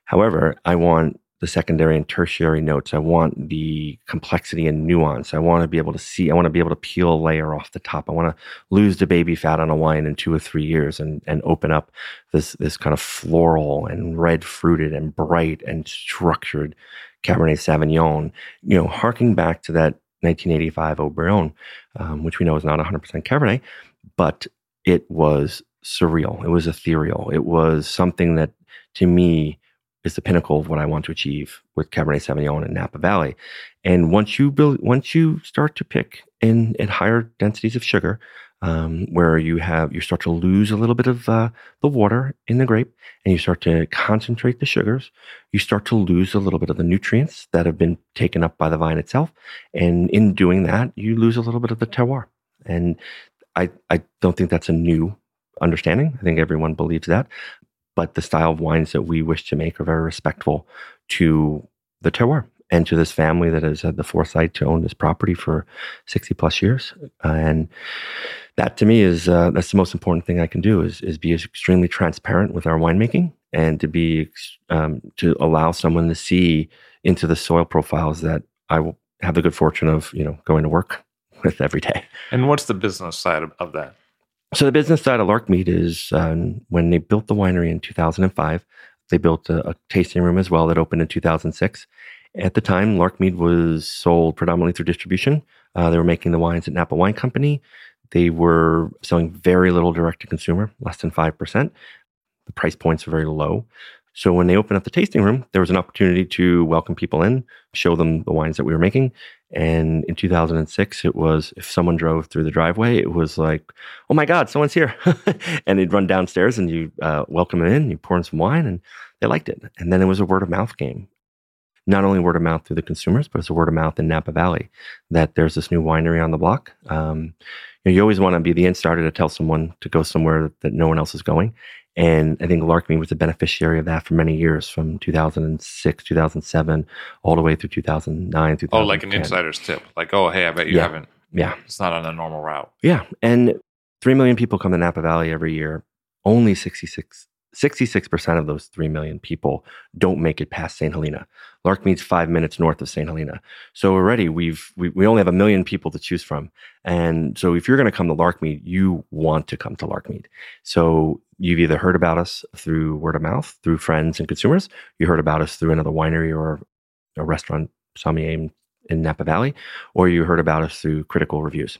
However, I want the secondary and tertiary notes. I want the complexity and nuance. I want to be able to see, I want to be able to peel a layer off the top. I want to lose the baby fat on a wine in two or three years and, and open up this, this kind of floral and red fruited and bright and structured Cabernet Sauvignon, you know, harking back to that 1985 Haut-Brion, um, which we know is not 100% Cabernet, but it was surreal. It was ethereal. It was something that, to me, is the pinnacle of what I want to achieve with Cabernet Sauvignon and Napa Valley. And once you build, once you start to pick in at higher densities of sugar, um, where you have you start to lose a little bit of uh, the water in the grape and you start to concentrate the sugars you start to lose a little bit of the nutrients that have been taken up by the vine itself and in doing that you lose a little bit of the terroir and i i don't think that's a new understanding. I think everyone believes that. But the style of wines that we wish to make are very respectful to the terroir and to this family that has had the foresight to own this property for 60 plus years. and that to me is uh, that's the most important thing I can do is, is be extremely transparent with our winemaking and to be um, to allow someone to see into the soil profiles that I will have the good fortune of you know going to work with every day. And what's the business side of, of that? So the business side of Larkmead is um, when they built the winery in 2005, they built a, a, tasting room as well that opened in 2006. At the time, Larkmead was sold predominantly through distribution. Uh, they were making the wines at Napa Wine Company. They were selling very little direct to consumer, less than 5%. The price points are very low. So when they opened up the tasting room, there was an opportunity to welcome people in, show them the wines that we were making. And in 2006, it was if someone drove through the driveway, it was like, oh my God, someone's here. and they'd run downstairs and you uh, welcome them in, you pour in some wine, and they liked it. And then it was a word of mouth game. Not only word of mouth through the consumers, but it's a word of mouth in Napa Valley that there's this new winery on the block. Um, you, know, you always want to be the insider to tell someone to go somewhere that no one else is going. And I think Larkmead was a beneficiary of that for many years, from 2006, 2007, all the way through 2009. Oh, like an insider's tip. Like, oh, hey, I bet you yeah. haven't. Yeah. It's not on a normal route. Yeah. And 3 million people come to Napa Valley every year. Only 66 66% of those 3 million people don't make it past St. Helena. Larkmead's five minutes north of St. Helena. So already we've, we, we only have a million people to choose from. And so if you're going to come to Larkmead, you want to come to Larkmead. So you've either heard about us through word of mouth, through friends and consumers. You heard about us through another winery or a restaurant sommelier in, in Napa Valley, or you heard about us through critical reviews.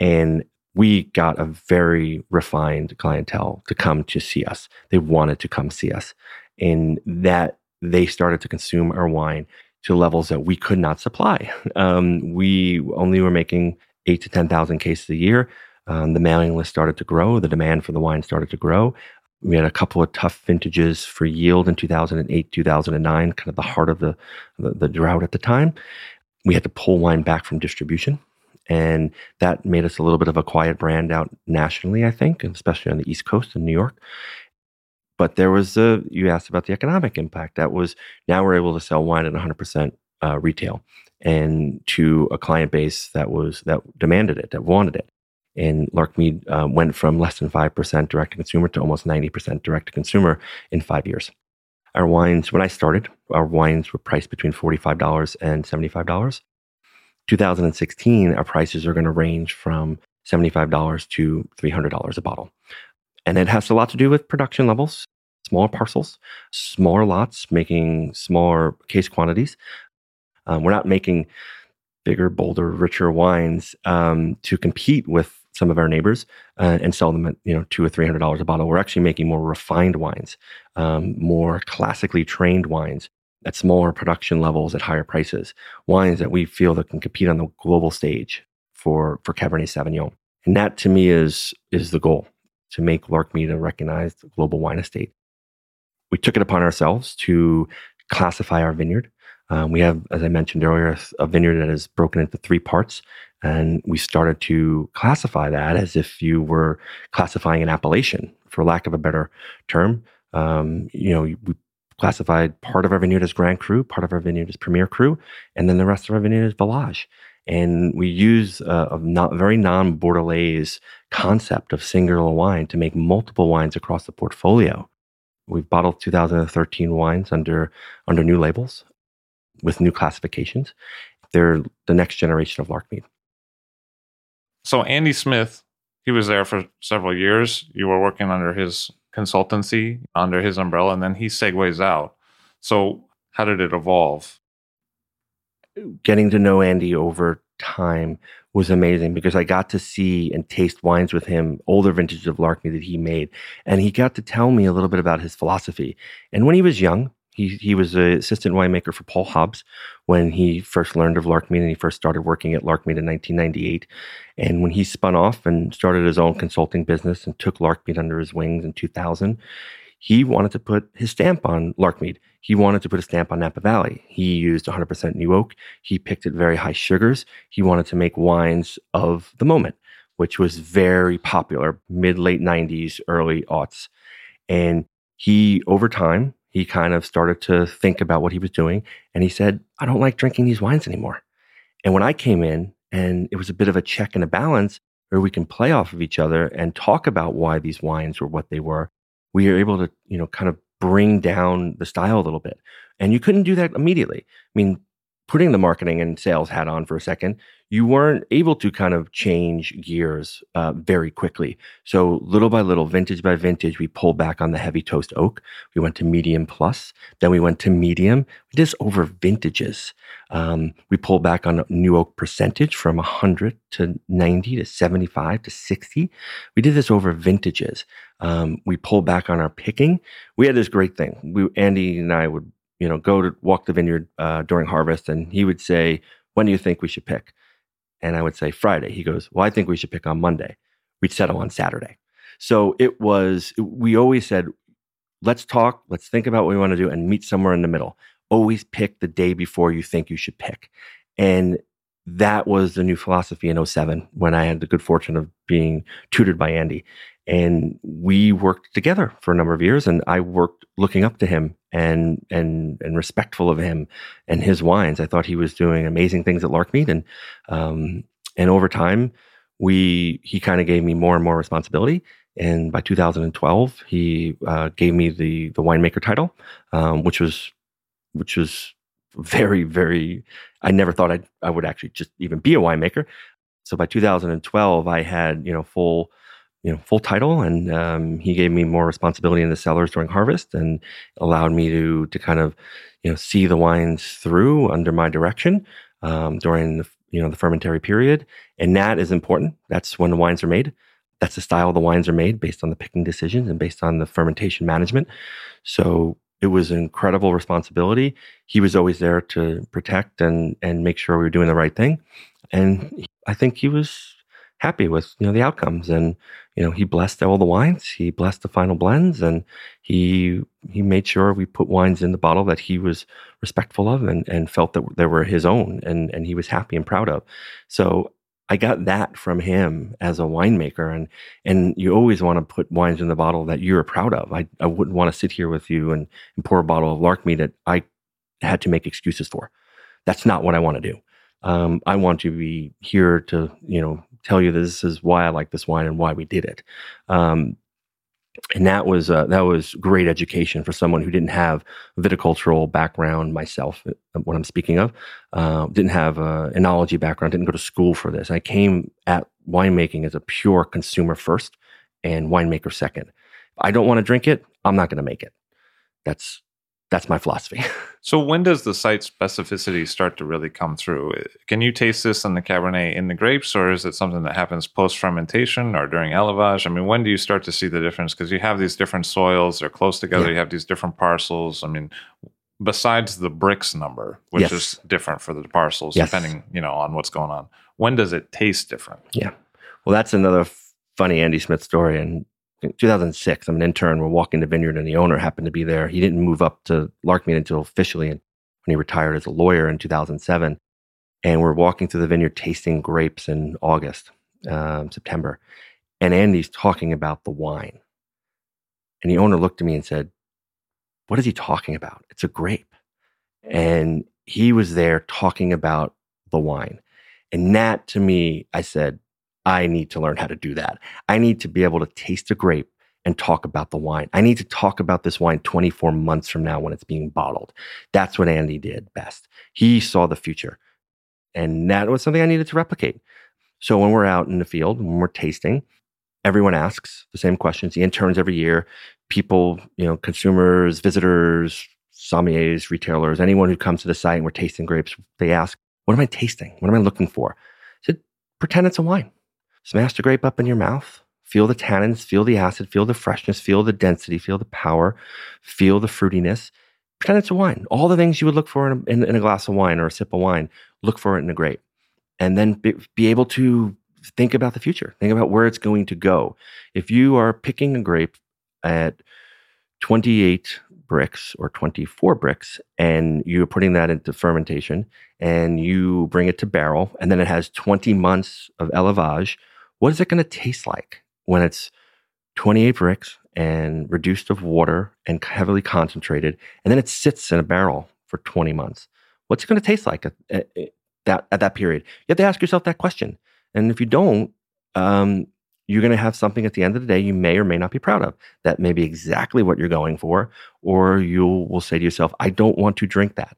And we got a very refined clientele to come to see us. They wanted to come see us. And that they started to consume our wine to levels that we could not supply. Um, we only were making eight to 10,000 cases a year. Um, the mailing list started to grow. The demand for the wine started to grow. We had a couple of tough vintages for yield in 2008, 2009, kind of the heart of the, the, the drought at the time. We had to pull wine back from distribution and that made us a little bit of a quiet brand out nationally, I think, especially on the East Coast in New York. But there was a, you asked about the economic impact. That was now we're able to sell wine at 100% uh, retail and to a client base that was, that demanded it, that wanted it. And Larkmead uh, went from less than 5% direct to consumer to almost 90% direct to consumer in five years. Our wines, when I started, our wines were priced between $45 and $75. 2016, our prices are going to range from $75 to $300 a bottle. And it has a lot to do with production levels, smaller parcels, smaller lots, making smaller case quantities. Um, we're not making bigger, bolder, richer wines um, to compete with some of our neighbors uh, and sell them at you know two or three hundred dollars a bottle. We're actually making more refined wines, um, more classically trained wines at smaller production levels at higher prices, wines that we feel that can compete on the global stage for, for Cabernet Sauvignon. And that to me is, is the goal to make Larkmead a recognized global wine estate. We took it upon ourselves to classify our vineyard. Um, we have, as I mentioned earlier, a vineyard that is broken into three parts. And we started to classify that as if you were classifying an appellation, for lack of a better term. Um, you know, we classified part of our vineyard as Grand Cru, part of our vineyard as Premier Cru, and then the rest of our vineyard as Village. And we use a, a not, very non Bordelaise concept of singular wine to make multiple wines across the portfolio. We've bottled 2013 wines under under new labels with new classifications. They're the next generation of Larkmead. So Andy Smith, he was there for several years. You were working under his consultancy under his umbrella, and then he segues out. So, how did it evolve? Getting to know Andy over time was amazing because I got to see and taste wines with him, older vintages of Larkmead that he made. And he got to tell me a little bit about his philosophy. And when he was young, he, he was an assistant winemaker for Paul Hobbs when he first learned of Larkmead and he first started working at Larkmead in 1998. And when he spun off and started his own consulting business and took Larkmead under his wings in 2000, he wanted to put his stamp on Larkmead. He wanted to put a stamp on Napa Valley. He used 100% new oak. He picked at very high sugars. He wanted to make wines of the moment which was very popular mid late 90s, early aughts. And he, over time, he kind of started to think about what he was doing. And he said, I don't like drinking these wines anymore. And when I came in, and it was a bit of a check and a balance where we can play off of each other and talk about why these wines were what they were, we were able to, you know, kind of bring down the style a little bit. And you couldn't do that immediately. I mean, putting the marketing and sales hat on for a second, you weren't able to kind of change gears uh, very quickly. So little by little, vintage by vintage, we pulled back on the heavy toast oak. We went to medium plus, then we went to medium. We did this over vintages. Um, we pulled back on new oak percentage from 100 to 90 to 75 to 60. We did this over vintages. Um, we pulled back on our picking. We had this great thing. We, Andy and I would you know, go to walk the vineyard uh, during harvest, and he would say, "When do you think we should pick?" And I would say Friday. He goes, "Well, I think we should pick on Monday." We'd settle on Saturday. So it was. We always said, "Let's talk. Let's think about what we want to do, and meet somewhere in the middle." Always pick the day before you think you should pick, and that was the new philosophy in 07 when I had the good fortune of being tutored by Andy. And we worked together for a number of years, and I worked looking up to him and and and respectful of him and his wines. I thought he was doing amazing things at Larkmead, and um, and over time, we he kind of gave me more and more responsibility. And by 2012, he uh, gave me the the winemaker title, um, which was which was very very. I never thought I I would actually just even be a winemaker. So by 2012, I had you know full you know full title and um, he gave me more responsibility in the cellars during harvest and allowed me to to kind of you know see the wines through under my direction um, during the you know the fermentary period. And that is important. That's when the wines are made. That's the style the wines are made based on the picking decisions and based on the fermentation management. So it was an incredible responsibility. He was always there to protect and and make sure we were doing the right thing. And i think he was happy with you know the outcomes and you know he blessed all the wines he blessed the final blends and he he made sure we put wines in the bottle that he was respectful of and and felt that they were his own and and he was happy and proud of so I got that from him as a winemaker and and you always want to put wines in the bottle that you're proud of. I, I wouldn't want to sit here with you and, and pour a bottle of Larkmead that I had to make excuses for. That's not what I want to do. Um, I want to be here to, you know, tell you that this is why I like this wine and why we did it. Um, and that was uh, that was great education for someone who didn't have viticultural background. Myself, uh, what I'm speaking of, uh, didn't have a enology background, didn't go to school for this. I came at winemaking as a pure consumer first and winemaker second. I don't want to drink it, I'm not going to make it. That's that's my philosophy. so when does the site specificity start to really come through? Uh, can you taste this in the Cabernet in the grapes, or is it something that happens post fermentation or during élevage? I mean, when do you start to see the difference? Because you have these different soils; they're close together. Yeah. You have these different parcels. I mean, besides the Brix number, which yes. is different for the parcels yes. depending, you know, on what's going on. When does it taste different? Yeah. Well, that's another funny Andy Smith story, and 2006. I'm an intern. We're walking the vineyard, and the owner happened to be there. He didn't move up to Larkmead until officially when he retired as a lawyer in 2007. And we're walking through the vineyard, tasting grapes in August, um, September. And Andy's talking about the wine. And the owner looked at me and said, What is he talking about? It's a grape. And he was there talking about the wine. And that to me, I said, I need to learn how to do that. I need to be able to taste a grape and talk about the wine. I need to talk about this wine 24 months from now when it's being bottled. That's what Andy did best. He saw the future. And that was something I needed to replicate. So when we're out in the field, when we're tasting, everyone asks the same questions. The interns every year, people, you know, consumers, visitors, sommeliers, retailers, anyone who comes to the site and we're tasting grapes, they ask, what am I tasting? What am I looking for? I said, pretend it's a wine. Smash the grape up in your mouth. Feel the tannins, feel the acid, feel the freshness, feel the density, feel the power, feel the fruitiness. Pretend it's a wine. All the things you would look for in a, in, in a glass of wine or a sip of wine, look for it in a grape. And then be, be able to think about the future, think about where it's going to go. If you are picking a grape at 28 Brix or 24 Brix and you're putting that into fermentation and you bring it to barrel and then it has 20 months of élevage what is it going to taste like when it's 28 Brix and reduced of water and heavily concentrated, and then it sits in a barrel for 20 months? What's it going to taste like at, at, that, at that period? You have to ask yourself that question. And if you don't, um, you're going to have something at the end of the day you may or may not be proud of. That may be exactly what you're going for, or you will say to yourself, I don't want to drink that.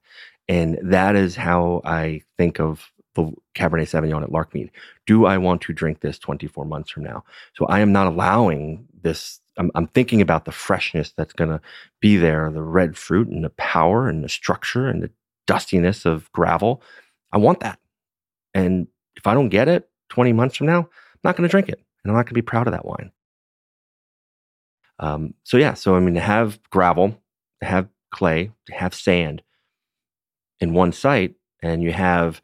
And that is how I think of the Cabernet Sauvignon at Larkmead. Do I want to drink this 24 months from now? So I am not allowing this. I'm, I'm thinking about the freshness that's going to be there, the red fruit and the power and the structure and the dustiness of gravel. I want that. And if I don't get it 20 months from now, I'm not going to drink it and I'm not going to be proud of that wine. Um, so yeah, so I mean, to have gravel, to have clay, to have sand in one site, and you have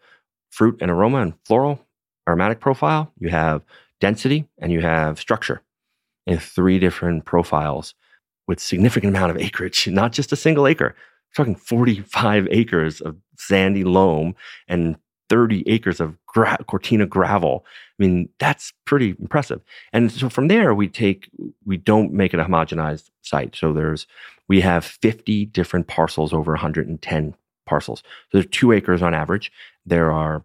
fruit and aroma and floral aromatic profile, you have density, and you have structure in three different profiles with significant amount of acreage, not just a single acre. We're talking 45 acres of sandy loam and 30 acres of gra- Cortina gravel. I mean, that's pretty impressive. And so from there, we take, we don't make it a homogenized site. So there's, we have 50 different parcels over 110 parcels. So there's two acres on average. There are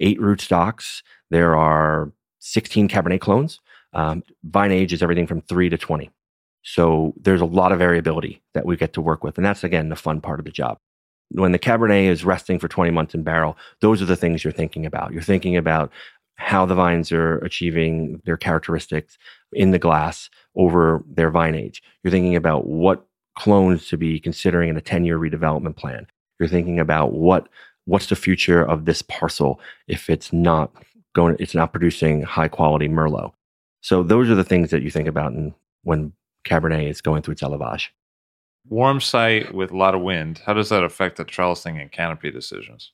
eight rootstocks. There are 16 Cabernet clones. Um, vine age is everything from three to 20. So there's a lot of variability that we get to work with. And that's, again, the fun part of the job when the Cabernet is resting for 20 months in barrel, those are the things you're thinking about. You're thinking about how the vines are achieving their characteristics in the glass over their vine age. You're thinking about what clones to be considering in a 10 year redevelopment plan. You're thinking about what what's the future of this parcel if it's not going it's not producing high quality merlot. So those are the things that you think about when Cabernet is going through its élevage warm site with a lot of wind, how does that affect the trellising and canopy decisions?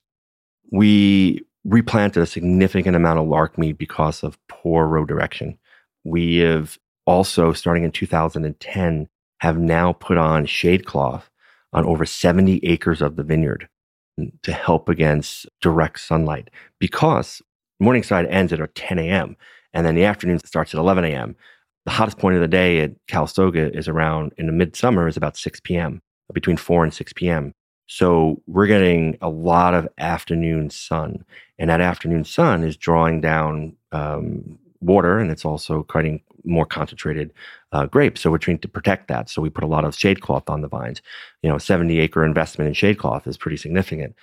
We replanted a significant amount of larkmead because of poor row direction. We have also, starting in 2010, have now put on shade cloth on over 70 acres of the vineyard mm, to help against direct sunlight because Morningside ends at 10 a.m. and then the afternoon starts at 11 a.m the hottest point of the day at Calistoga is around in the midsummer is about 6 p.m. between 4 and 6 p.m. So we're getting a lot of afternoon sun, and that afternoon sun is drawing down um, water, and it's also creating more concentrated uh, grapes. So we're trying to protect that. So we put a lot of shade cloth on the vines. You know, 70 acre investment in shade cloth is pretty significant.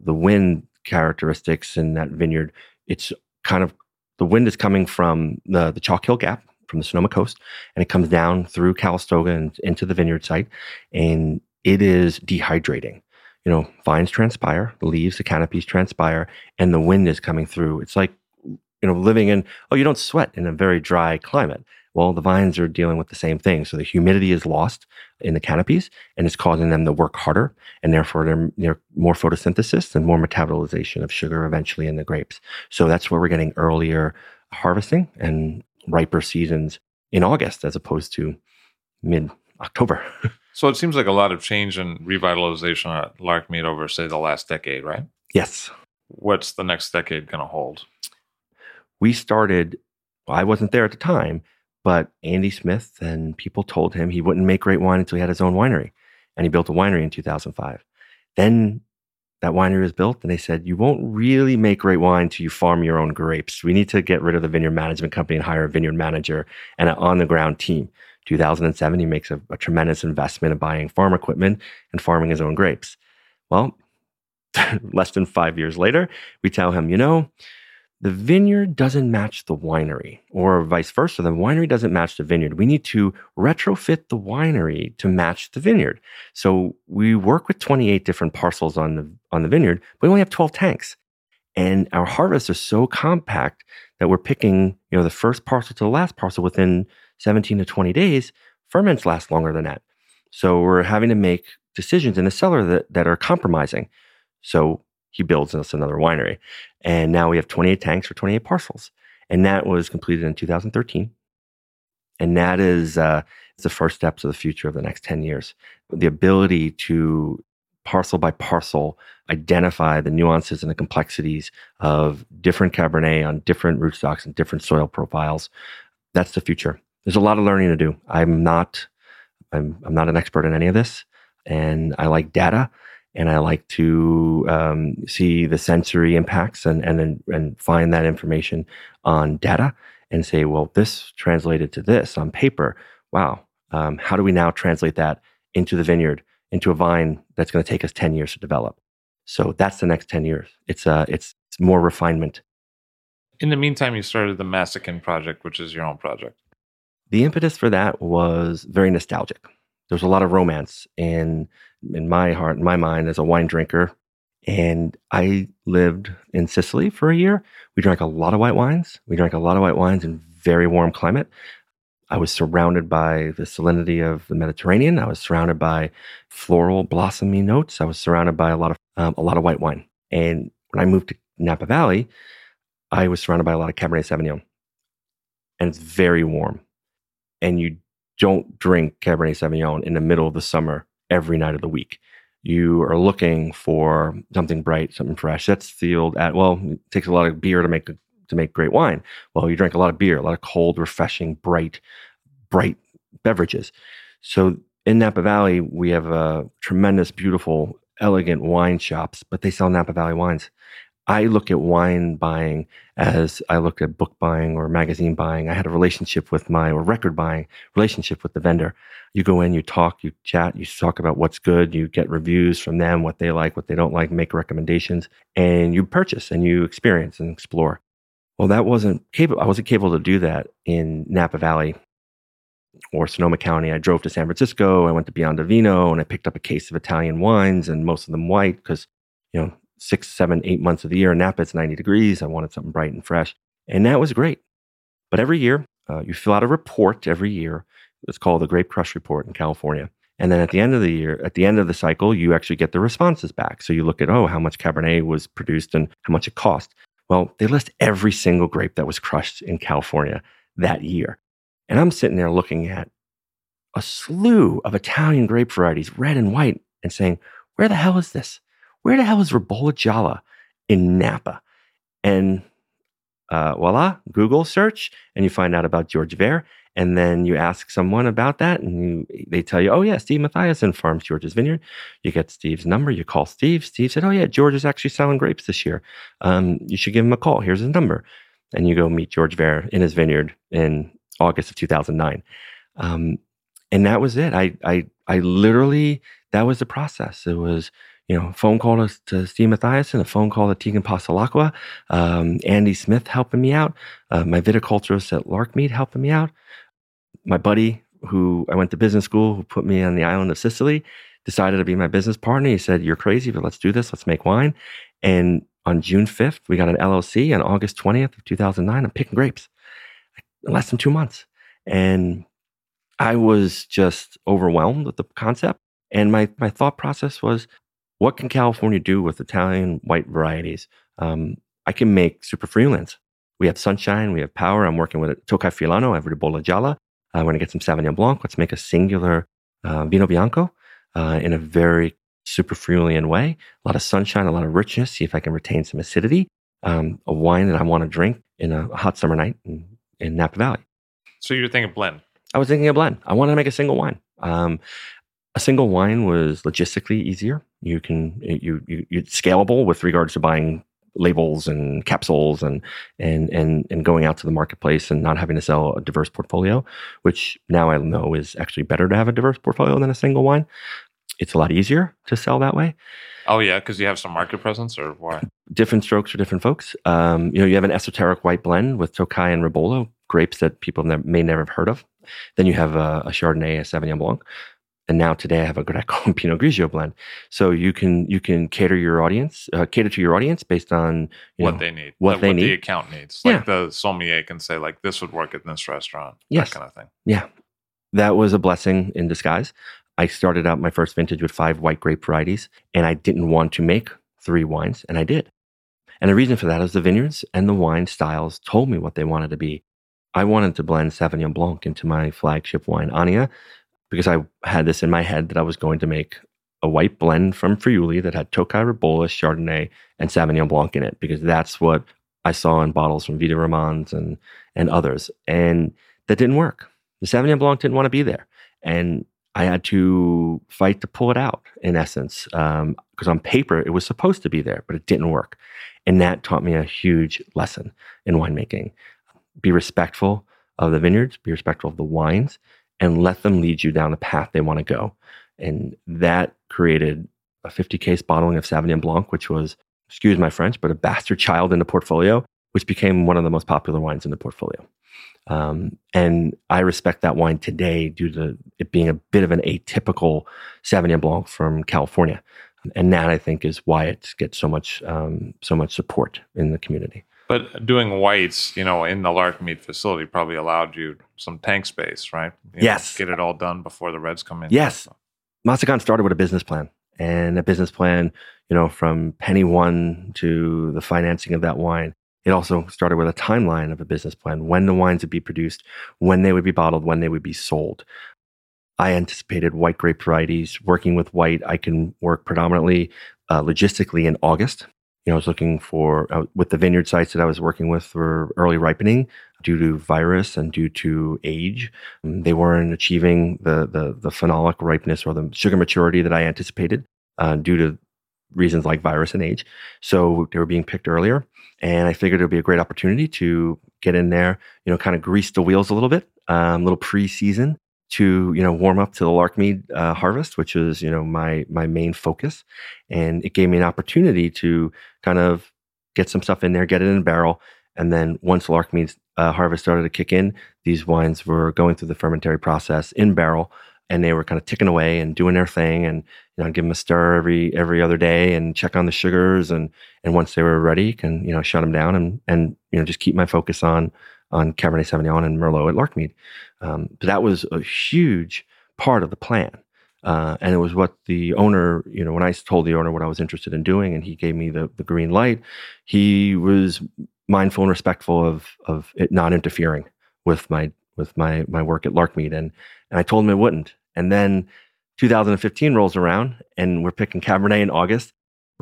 The wind characteristics in that vineyard, it's kind of the wind is coming from the the Chalk Hill Gap, from the Sonoma coast, and it comes down through Calistoga and into the vineyard site, and it is dehydrating. You know, vines transpire, the leaves, the canopies transpire, and the wind is coming through. It's like you know living in oh you don't sweat in a very dry climate. Well, the vines are dealing with the same thing. So the humidity is lost in the canopies, and it's causing them to work harder, and therefore they're, they're more photosynthesis and more metabolization of sugar eventually in the grapes. So that's where we're getting earlier harvesting and riper seasons in August as opposed to mid October. so it seems like a lot of change and revitalization at Larkmead over, say, the last decade, right? Yes. What's the next decade going to hold? We started, well, I wasn't there at the time, but Andy Smith and people told him he wouldn't make great wine until he had his own winery. And he built a winery in 2005. Then that winery was built and they said you won't really make great wine until you farm your own grapes. We need to get rid of the vineyard management company and hire a vineyard manager and an on the ground team 2007 he makes a, a tremendous investment in buying farm equipment and farming his own grapes. Well less than five years later we tell him you know the vineyard doesn't match the winery, or vice versa. The winery doesn't match the vineyard. We need to retrofit the winery to match the vineyard. So we work with 28 different parcels on the on the vineyard, but we only have 12 tanks. And our harvests are so compact that we're picking, you know, the first parcel to the last parcel within 17 to 20 days. Ferments last longer than that. So we're having to make decisions in the cellar that, that are compromising. So he builds us another winery. And now we have 28 tanks for 28 parcels. And that was completed in 2013. And that is uh, the first steps of the future of the next 10 years. The ability to parcel by parcel identify the nuances and the complexities of different Cabernet on different rootstocks and different soil profiles. That's the future. There's a lot of learning to do. I'm not, I'm, I'm not an expert in any of this, and I like data, and I like to um, see the sensory impacts and and and find that information on data and say, well, this translated to this on paper. Wow, um, how do we now translate that into the vineyard, into a vine that's going to take us ten years to develop? So that's the next 10 years. It's, uh, it's, it's more refinement. In the meantime, you started the Massican project, which is your own project. The impetus for that was very nostalgic. There was a lot of romance in, in my heart, in my mind, as a wine drinker. And I lived in Sicily for a year. We drank a lot of white wines. We drank a lot of white wines in very warm climate. I was surrounded by the salinity of the Mediterranean. I was surrounded by floral, blossomy notes. I was surrounded by a lot of um, a lot of white wine. And when I moved to Napa Valley, I was surrounded by a lot of Cabernet Sauvignon, and it's very warm. And you don't drink Cabernet Sauvignon in the middle of the summer every night of the week. You are looking for something bright, something fresh. That's the old at well, it takes a lot of beer to make to make great wine. Well, you drink a lot of beer, a lot of cold, refreshing, bright, bright beverages. So in Napa Valley, we have a tremendous, beautiful, elegant wine shops, but they sell Napa Valley wines. I look at wine buying as I look at book buying or magazine buying. I had a relationship with my or record buying relationship with the vendor. You go in, you talk, you chat, you talk about what's good, you get reviews from them, what they like, what they don't like, make recommendations, and you purchase and you experience and explore. Well, that wasn't capable. I wasn't capable to do that in Napa Valley or Sonoma County. I drove to San Francisco. I went to Biondivino and I picked up a case of Italian wines and most of them white because, you know, six, seven, eight months of the year in Napa, it's 90 degrees. I wanted something bright and fresh. And that was great. But every year, uh, you fill out a report every year. It's called the Grape Crush Report in California. And then at the end of the year, at the end of the cycle, you actually get the responses back. So you look at, oh, how much Cabernet was produced and how much it cost. Well, they list every single grape that was crushed in California that year. And I'm sitting there looking at a slew of Italian grape varieties, red and white, and saying, where the hell is this? Where the hell is Ribolla Gialla in Napa? And uh, voila, Google search, and you find out about George Vare. And then you ask someone about that, and you, they tell you, oh, yeah, Steve Matthiasson farms George's Vineyard. You get Steve's number. You call Steve. Steve said, oh, yeah, George is actually selling grapes this year. Um, you should give him a call. Here's his number. And you go meet George Vare in his vineyard in August of 2009. Um, and that was it. I, I, I literally, that was the process. It was, you know, phone call to, to Steve Matthiasson, a phone call to Tegan Passalacqua, um, Andy Smith helping me out, uh, my viticulturist at Larkmead helping me out, my buddy who I went to business school, who put me on the island of Sicily, decided to be my business partner. He said, You're crazy, but let's do this. Let's make wine. And on June 5th, we got an LLC. On August 20th of 2009, I'm picking grapes less than two months. And I was just overwhelmed with the concept. And my, my thought process was, what can California do with Italian white varieties? Um, I can make super friulans. We have sunshine, we have power. I'm working with Tokai Friulano, I have Ribolla Gialla. I want to get some Sauvignon Blanc. Let's make a singular uh, Vino Bianco uh, in a very super Friulian way. A lot of sunshine, a lot of richness. See if I can retain some acidity. Um, a wine that I want to drink in a hot summer night in, in Napa Valley. So you're thinking blend? I was thinking a blend. I want to make a single wine. Um, a single wine was logistically easier. You can you you you scalable with regards to buying labels and capsules and and and and going out to the marketplace and not having to sell a diverse portfolio, which now I know is actually better to have a diverse portfolio than a single wine. It's a lot easier to sell that way. Oh yeah, because you have some market presence, or why? Different strokes for different folks. Um, you know, you have an esoteric white blend with Tokai and Ribolla grapes that people may never have heard of. Then you have a, a Chardonnay, a Sauvignon Blanc, and now today I have a Greco and Pinot Grigio blend. So you can you can cater your audience, uh, cater to your audience based on what know, they need, what like they what need. the account needs. Like Yeah. the sommelier can say, like this would work at this restaurant. Yes. that kind of thing. Yeah, that was a blessing in disguise. I started out my first vintage with five white grape varieties, and I didn't want to make three wines, and I did. And the reason for that is the vineyards and the wine styles told me what they wanted to be. I wanted to blend Sauvignon Blanc into my flagship wine, Annia, because I had this in my head that I was going to make a white blend from Friuli that had Tokai Ribolla, Chardonnay, and Sauvignon Blanc in it because that's what I saw in bottles from Vie di Romans and and others, and that didn't work. The Sauvignon Blanc didn't want to be there, and I had to fight to pull it out. In essence, because um, on paper it was supposed to be there, but it didn't work, and that taught me a huge lesson in winemaking: be respectful of the vineyards, be respectful of the wines, and let them lead you down the path they want to go. And that created a 50 case bottling of Sauvignon Blanc, which was, excuse my French, but a bastard child in the portfolio, which became one of the most popular wines in the portfolio. Um, and I respect that wine today due to it being a bit of an atypical Sauvignon Blanc from California. And that I think is why it gets so much um, so much support in the community. But doing whites, you know, in the Larkmead facility probably allowed you some tank space, right? You yes. Know, get it all done before the Reds come in. Yes. Massican started with a business plan. And a business plan, you know, from penny one to the financing of that wine. It also started with a timeline of a business plan, when the wines would be produced, when they would be bottled, when they would be sold. I anticipated white grape varieties. Working with white, I can work predominantly uh, logistically in August you know, I was looking for uh, with the vineyard sites that I was working with for early ripening due to virus and due to age. Um, they weren't achieving the, the, the phenolic ripeness or the sugar maturity that I anticipated uh, due to reasons like virus and age. So they were being picked earlier, and I figured it would be a great opportunity to get in there, you know, kind of grease the wheels a little bit, um, little pre-season, to you know warm up to the Larkmead uh, harvest, which is you know my my main focus, and it gave me an opportunity to kind of get some stuff in there, get it in a barrel, and then once Larkmead's uh, harvest started to kick in, these wines were going through the fermentary process in barrel, and they were kind of ticking away and doing their thing, and you know give them a stir every every other day and check on the sugars, and and once they were ready, can you know shut them down and and you know just keep my focus on on Cabernet Sauvignon and Merlot at Larkmead. Um, but that was a huge part of the plan. Uh, and it was what the owner, you know, when I told the owner what I was interested in doing and he gave me the, the green light, he was mindful and respectful of, of it not interfering with my, with my, my work at Larkmead. And, and I told him it wouldn't. And then 2015 rolls around and we're picking Cabernet in August.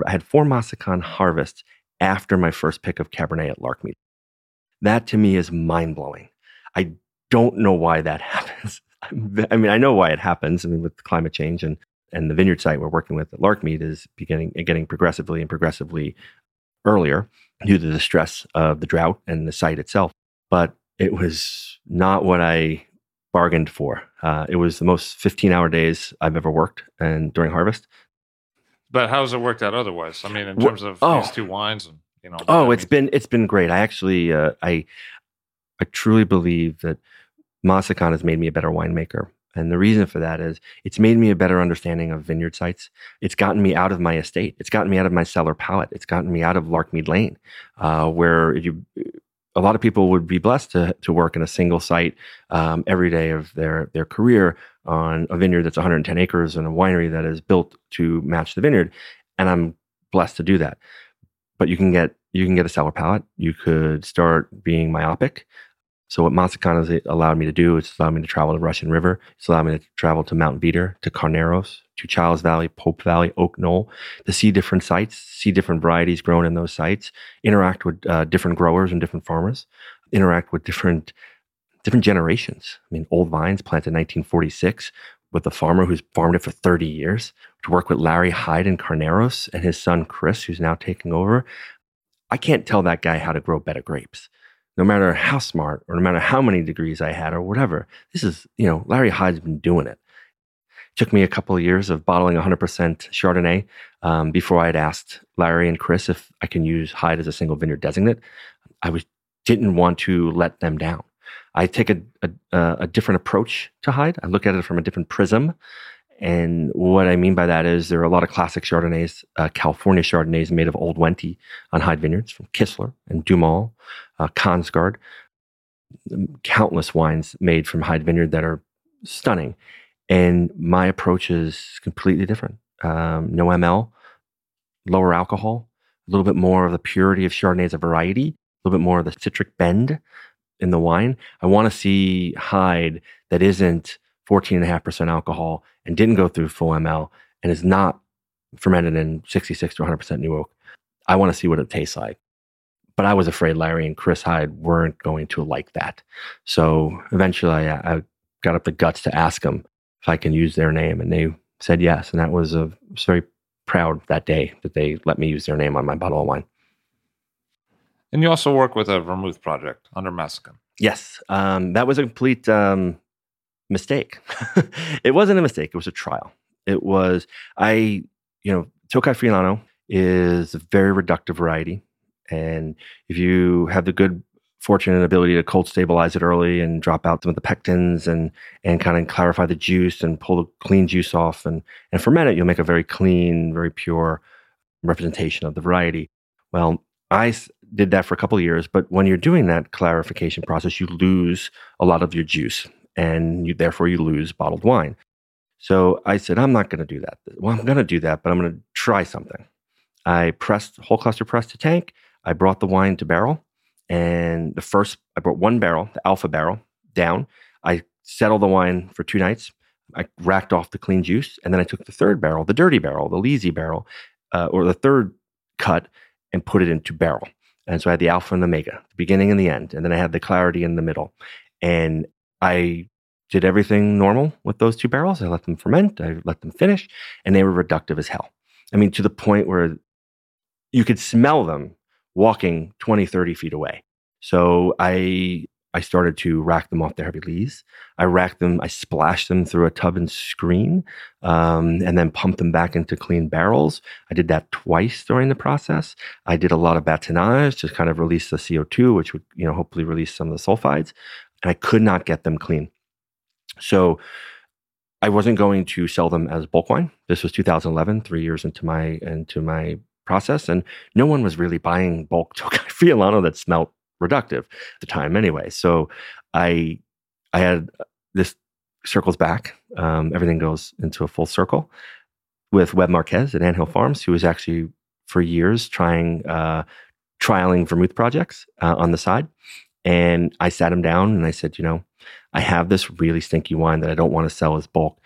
I had four Massican harvests after my first pick of Cabernet at Larkmead. That to me is mind blowing. I don't know why that happens. I mean, I know why it happens. I mean, with climate change and and the vineyard site we're working with at Larkmead is beginning and getting progressively and progressively earlier due to the stress of the drought and the site itself. But it was not what I bargained for. Uh, it was the most 15 hour days I've ever worked and during harvest. But how's it worked out otherwise? I mean, in terms of oh. these two wines and you know. Oh, it's been it's been great. I actually uh, I I truly believe that Massican has made me a better winemaker. And the reason for that is it's made me a better understanding of vineyard sites. It's gotten me out of my estate. It's gotten me out of my cellar palate. It's gotten me out of Larkmead Lane, uh, where you, a lot of people would be blessed to, to work in a single site um, every day of their, their career on a vineyard that's 110 acres and a winery that is built to match the vineyard. And I'm blessed to do that but you can get you can get a sour palate. You could start being myopic. So what Massican has allowed me to do is allowed me to travel to Russian River. It's allowed me to travel to Mount Veeder, to Carneros, to Chiles Valley, Pope Valley, Oak Knoll, to see different sites, see different varieties grown in those sites, interact with uh, different growers and different farmers, interact with different different generations. I mean, old vines planted in 1946 with a farmer who's farmed it for 30 years, to work with Larry Hyde and Carneros and his son Chris, who's now taking over. I can't tell that guy how to grow better grapes, no matter how smart or no matter how many degrees I had or whatever. This is, you know, Larry Hyde's been doing it. it took me a couple of years of bottling 100% Chardonnay um, before I had asked Larry and Chris if I can use Hyde as a single vineyard designate. I was didn't want to let them down. I take a, a, a different approach to Hyde. I look at it from a different prism. And what I mean by that is there are a lot of classic Chardonnays, uh, California Chardonnays made of Old Wente on Hyde Vineyards from Kistler and DuMOL, uh, Kongsgaard, countless wines made from Hyde Vineyard that are stunning. And my approach is completely different. Um, no ML, lower alcohol, a little bit more of the purity of Chardonnay as a variety, a little bit more of the citric bend in the wine. I want to see Hyde that isn't 14.5% alcohol and didn't go through full ML and is not fermented in 66 to 100% new oak. I want to see what it tastes like. But I was afraid Larry and Chris Hyde weren't going to like that. So eventually I, I got up the guts to ask them if I can use their name. And they said yes. And that was, a, was very proud that day that they let me use their name on my bottle of wine. And you also work with a vermouth project under Massican. Yes, um, that was a complete um, mistake. it wasn't a mistake; it was a trial. It was I, you know, Tokai Friulano is a very reductive variety, and if you have the good fortune and ability to cold stabilize it early and drop out some of the pectins and and kind of clarify the juice and pull the clean juice off and and ferment it, you'll make a very clean, very pure representation of the variety. Well, I did that for a couple years, but when you're doing that clarification process, you lose a lot of your juice, and you, therefore you lose bottled wine. So I said, I'm not going to do that. Well, I'm going to do that, but I'm going to try something. I pressed whole cluster press to tank. I brought the wine to barrel. And the first, I brought one barrel, the alpha barrel, down. I settled the wine for two nights. I racked off the clean juice. And then I took the third barrel, the dirty barrel, the lazy barrel, uh, or the third cut, and put it into barrel. And so I had the alpha and the omega, the beginning and the end. And then I had the clarity in the middle. And I did everything normal with those two barrels. I let them ferment, I let them finish, and they were reductive as hell. I mean, to the point where you could smell them walking 20, 30 feet away. So I I started to rack them off the heavy lees. I racked them, I splashed them through a tub and screen, um, and then pumped them back into clean barrels. I did that twice during the process. I did a lot of batonnage to kind of release the CO2, which would, you know, hopefully release some of the sulfides. And I could not get them clean. So I wasn't going to sell them as bulk wine. This was 2011, three years into my into my process, and no one was really buying bulk Friulano that smelt reductive at the time anyway. So I I had this circles back. Um, everything goes into a full circle with Webb Marquez at Anthill Farms, who was actually for years trying uh, trialing vermouth projects uh, on the side. And I sat him down and I said, you know, I have this really stinky wine that I don't want to sell as bulk.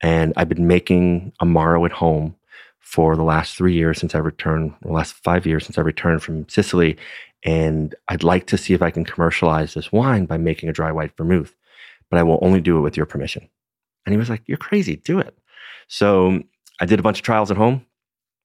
And I've been making Amaro at home for the last three years since I returned, the last five years since I returned from Sicily. And I'd like to see if I can commercialize this wine by making a dry white vermouth, but I will only do it with your permission. And he was like, You're crazy, do it. So I did a bunch of trials at home.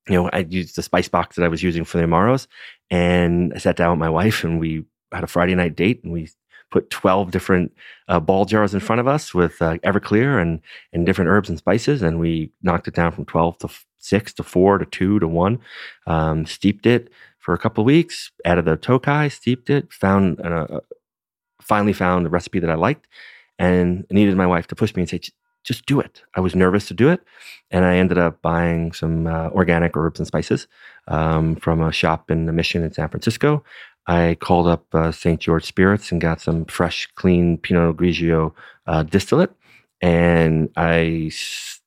You know, I used the spice box that I was using for the Amaros, and I sat down with my wife and we had a Friday night date and we put 12 different uh, ball jars in front of us with uh, Everclear and, and different herbs and spices. And we knocked it down from 12 to six to four to two to one, um, steeped it, for a couple of weeks, added the tokai, steeped it, found uh, finally found the recipe that I liked, and needed my wife to push me and say, just do it. I was nervous to do it, and I ended up buying some uh, organic herbs and spices um, from a shop in the Mission in San Francisco. I called up uh, St. George Spirits and got some fresh, clean Pinot Grigio uh, distillate, and I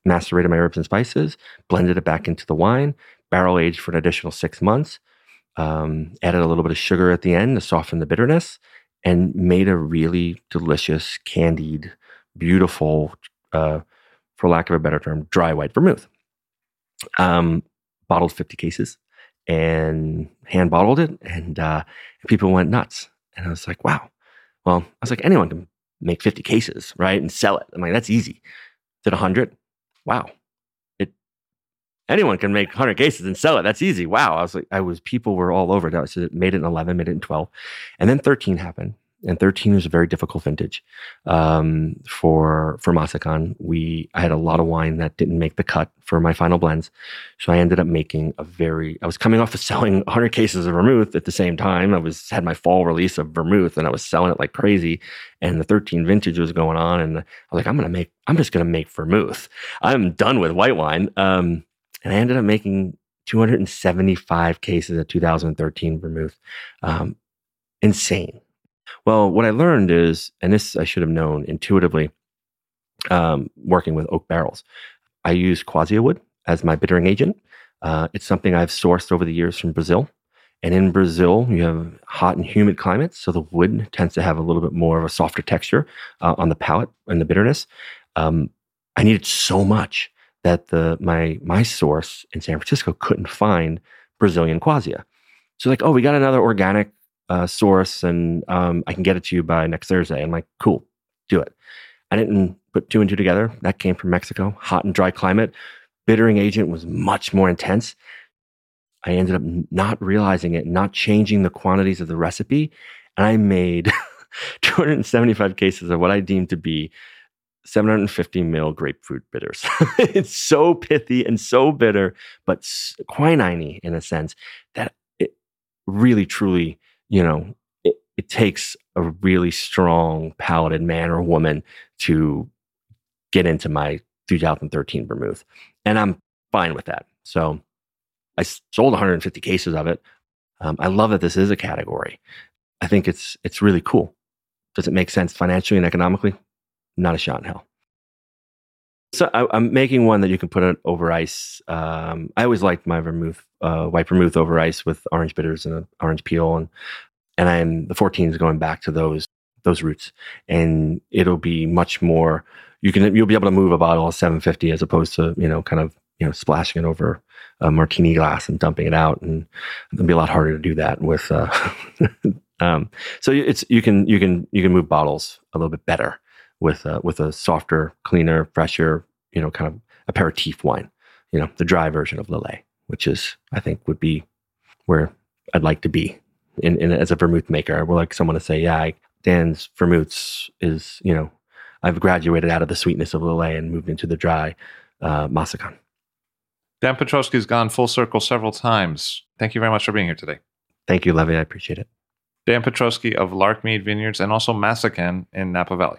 macerated my herbs and spices, blended it back into the wine, barrel aged for an additional six months, um, added a little bit of sugar at the end to soften the bitterness, and made a really delicious, candied, beautiful, uh, for lack of a better term, dry white vermouth. Um, bottled 50 cases and hand bottled it, and uh, people went nuts. And I was like, wow. Well, I was like, anyone can make 50 cases, right? And sell it. I'm like, that's easy. Did 100? Wow It anyone can make 100 cases and sell it. That's easy. Wow. I was like, I was, people were all over it. So it made it in 11, made it in 12. And then 13 happened. And 13 was a very difficult vintage um, for for Massican. We I had a lot of wine that didn't make the cut for my final blends, so I ended up making a very. I was coming off of selling 100 cases of vermouth at the same time. I was had my fall release of vermouth, and I was selling it like crazy. And the 13 vintage was going on, and I was like, I'm gonna make. I'm just gonna make vermouth. I'm done with white wine. Um, and I ended up making 275 cases of 2013 vermouth. Um, insane. Well, what I learned is, and this I should have known intuitively, um, working with oak barrels, I use quassia wood as my bittering agent. Uh, it's something I've sourced over the years from Brazil. And in Brazil, you have hot and humid climates, so the wood tends to have a little bit more of a softer texture uh, on the palate and the bitterness. Um, I needed so much that the my my source in San Francisco couldn't find Brazilian quassia. So like, oh, we got another organic uh, source, and um, I can get it to you by next Thursday. I'm like, cool, do it. I didn't put two and two together. That came from Mexico, hot and dry climate. Bittering agent was much more intense. I ended up not realizing it, not changing the quantities of the recipe, and I made 275 cases of what I deemed to be 750 mil grapefruit bitters. it's so pithy and so bitter, but quinine in a sense that it really, truly, you know, it, it takes a really strong palated man or woman to get into my 2013 vermouth. And I'm fine with that. So I sold 150 cases of it. Um, I love that this is a category. I think it's it's really cool. Does it make sense financially and economically? Not a shot in hell. So I, am making one that you can put it over ice. Um, I always liked my vermouth, uh, white vermouth over ice with orange bitters and an orange peel, and and I'm the 14 is going back to those those roots, and it'll be much more. You can you'll be able to move a bottle of 750 as opposed to you know kind of you know splashing it over a martini glass and dumping it out, and it'll be a lot harder to do that with. Uh, um, so it's you can you can you can move bottles a little bit better with a, with a softer, cleaner, fresher, you know, kind of aperitif wine. You know, the dry version of Lillet, which is I think would be where I'd like to be in, in as a vermouth maker. I would like someone to say, yeah, I, Dan's vermouths is you know, I've graduated out of the sweetness of Lillet and moved into the dry uh, Massican. Dan Petroski's gone full circle several times. Thank you very much for being here today. Thank you, Levi. I appreciate it. Dan Petroski of Larkmead Vineyards and also Massican in Napa Valley.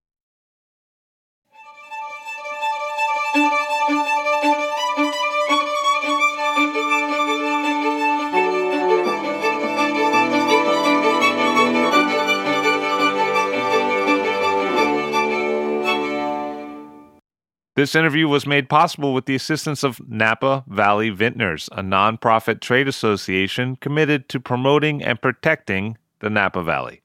This interview was made possible with the assistance of Napa Valley Vintners, a nonprofit trade association committed to promoting and protecting the Napa Valley.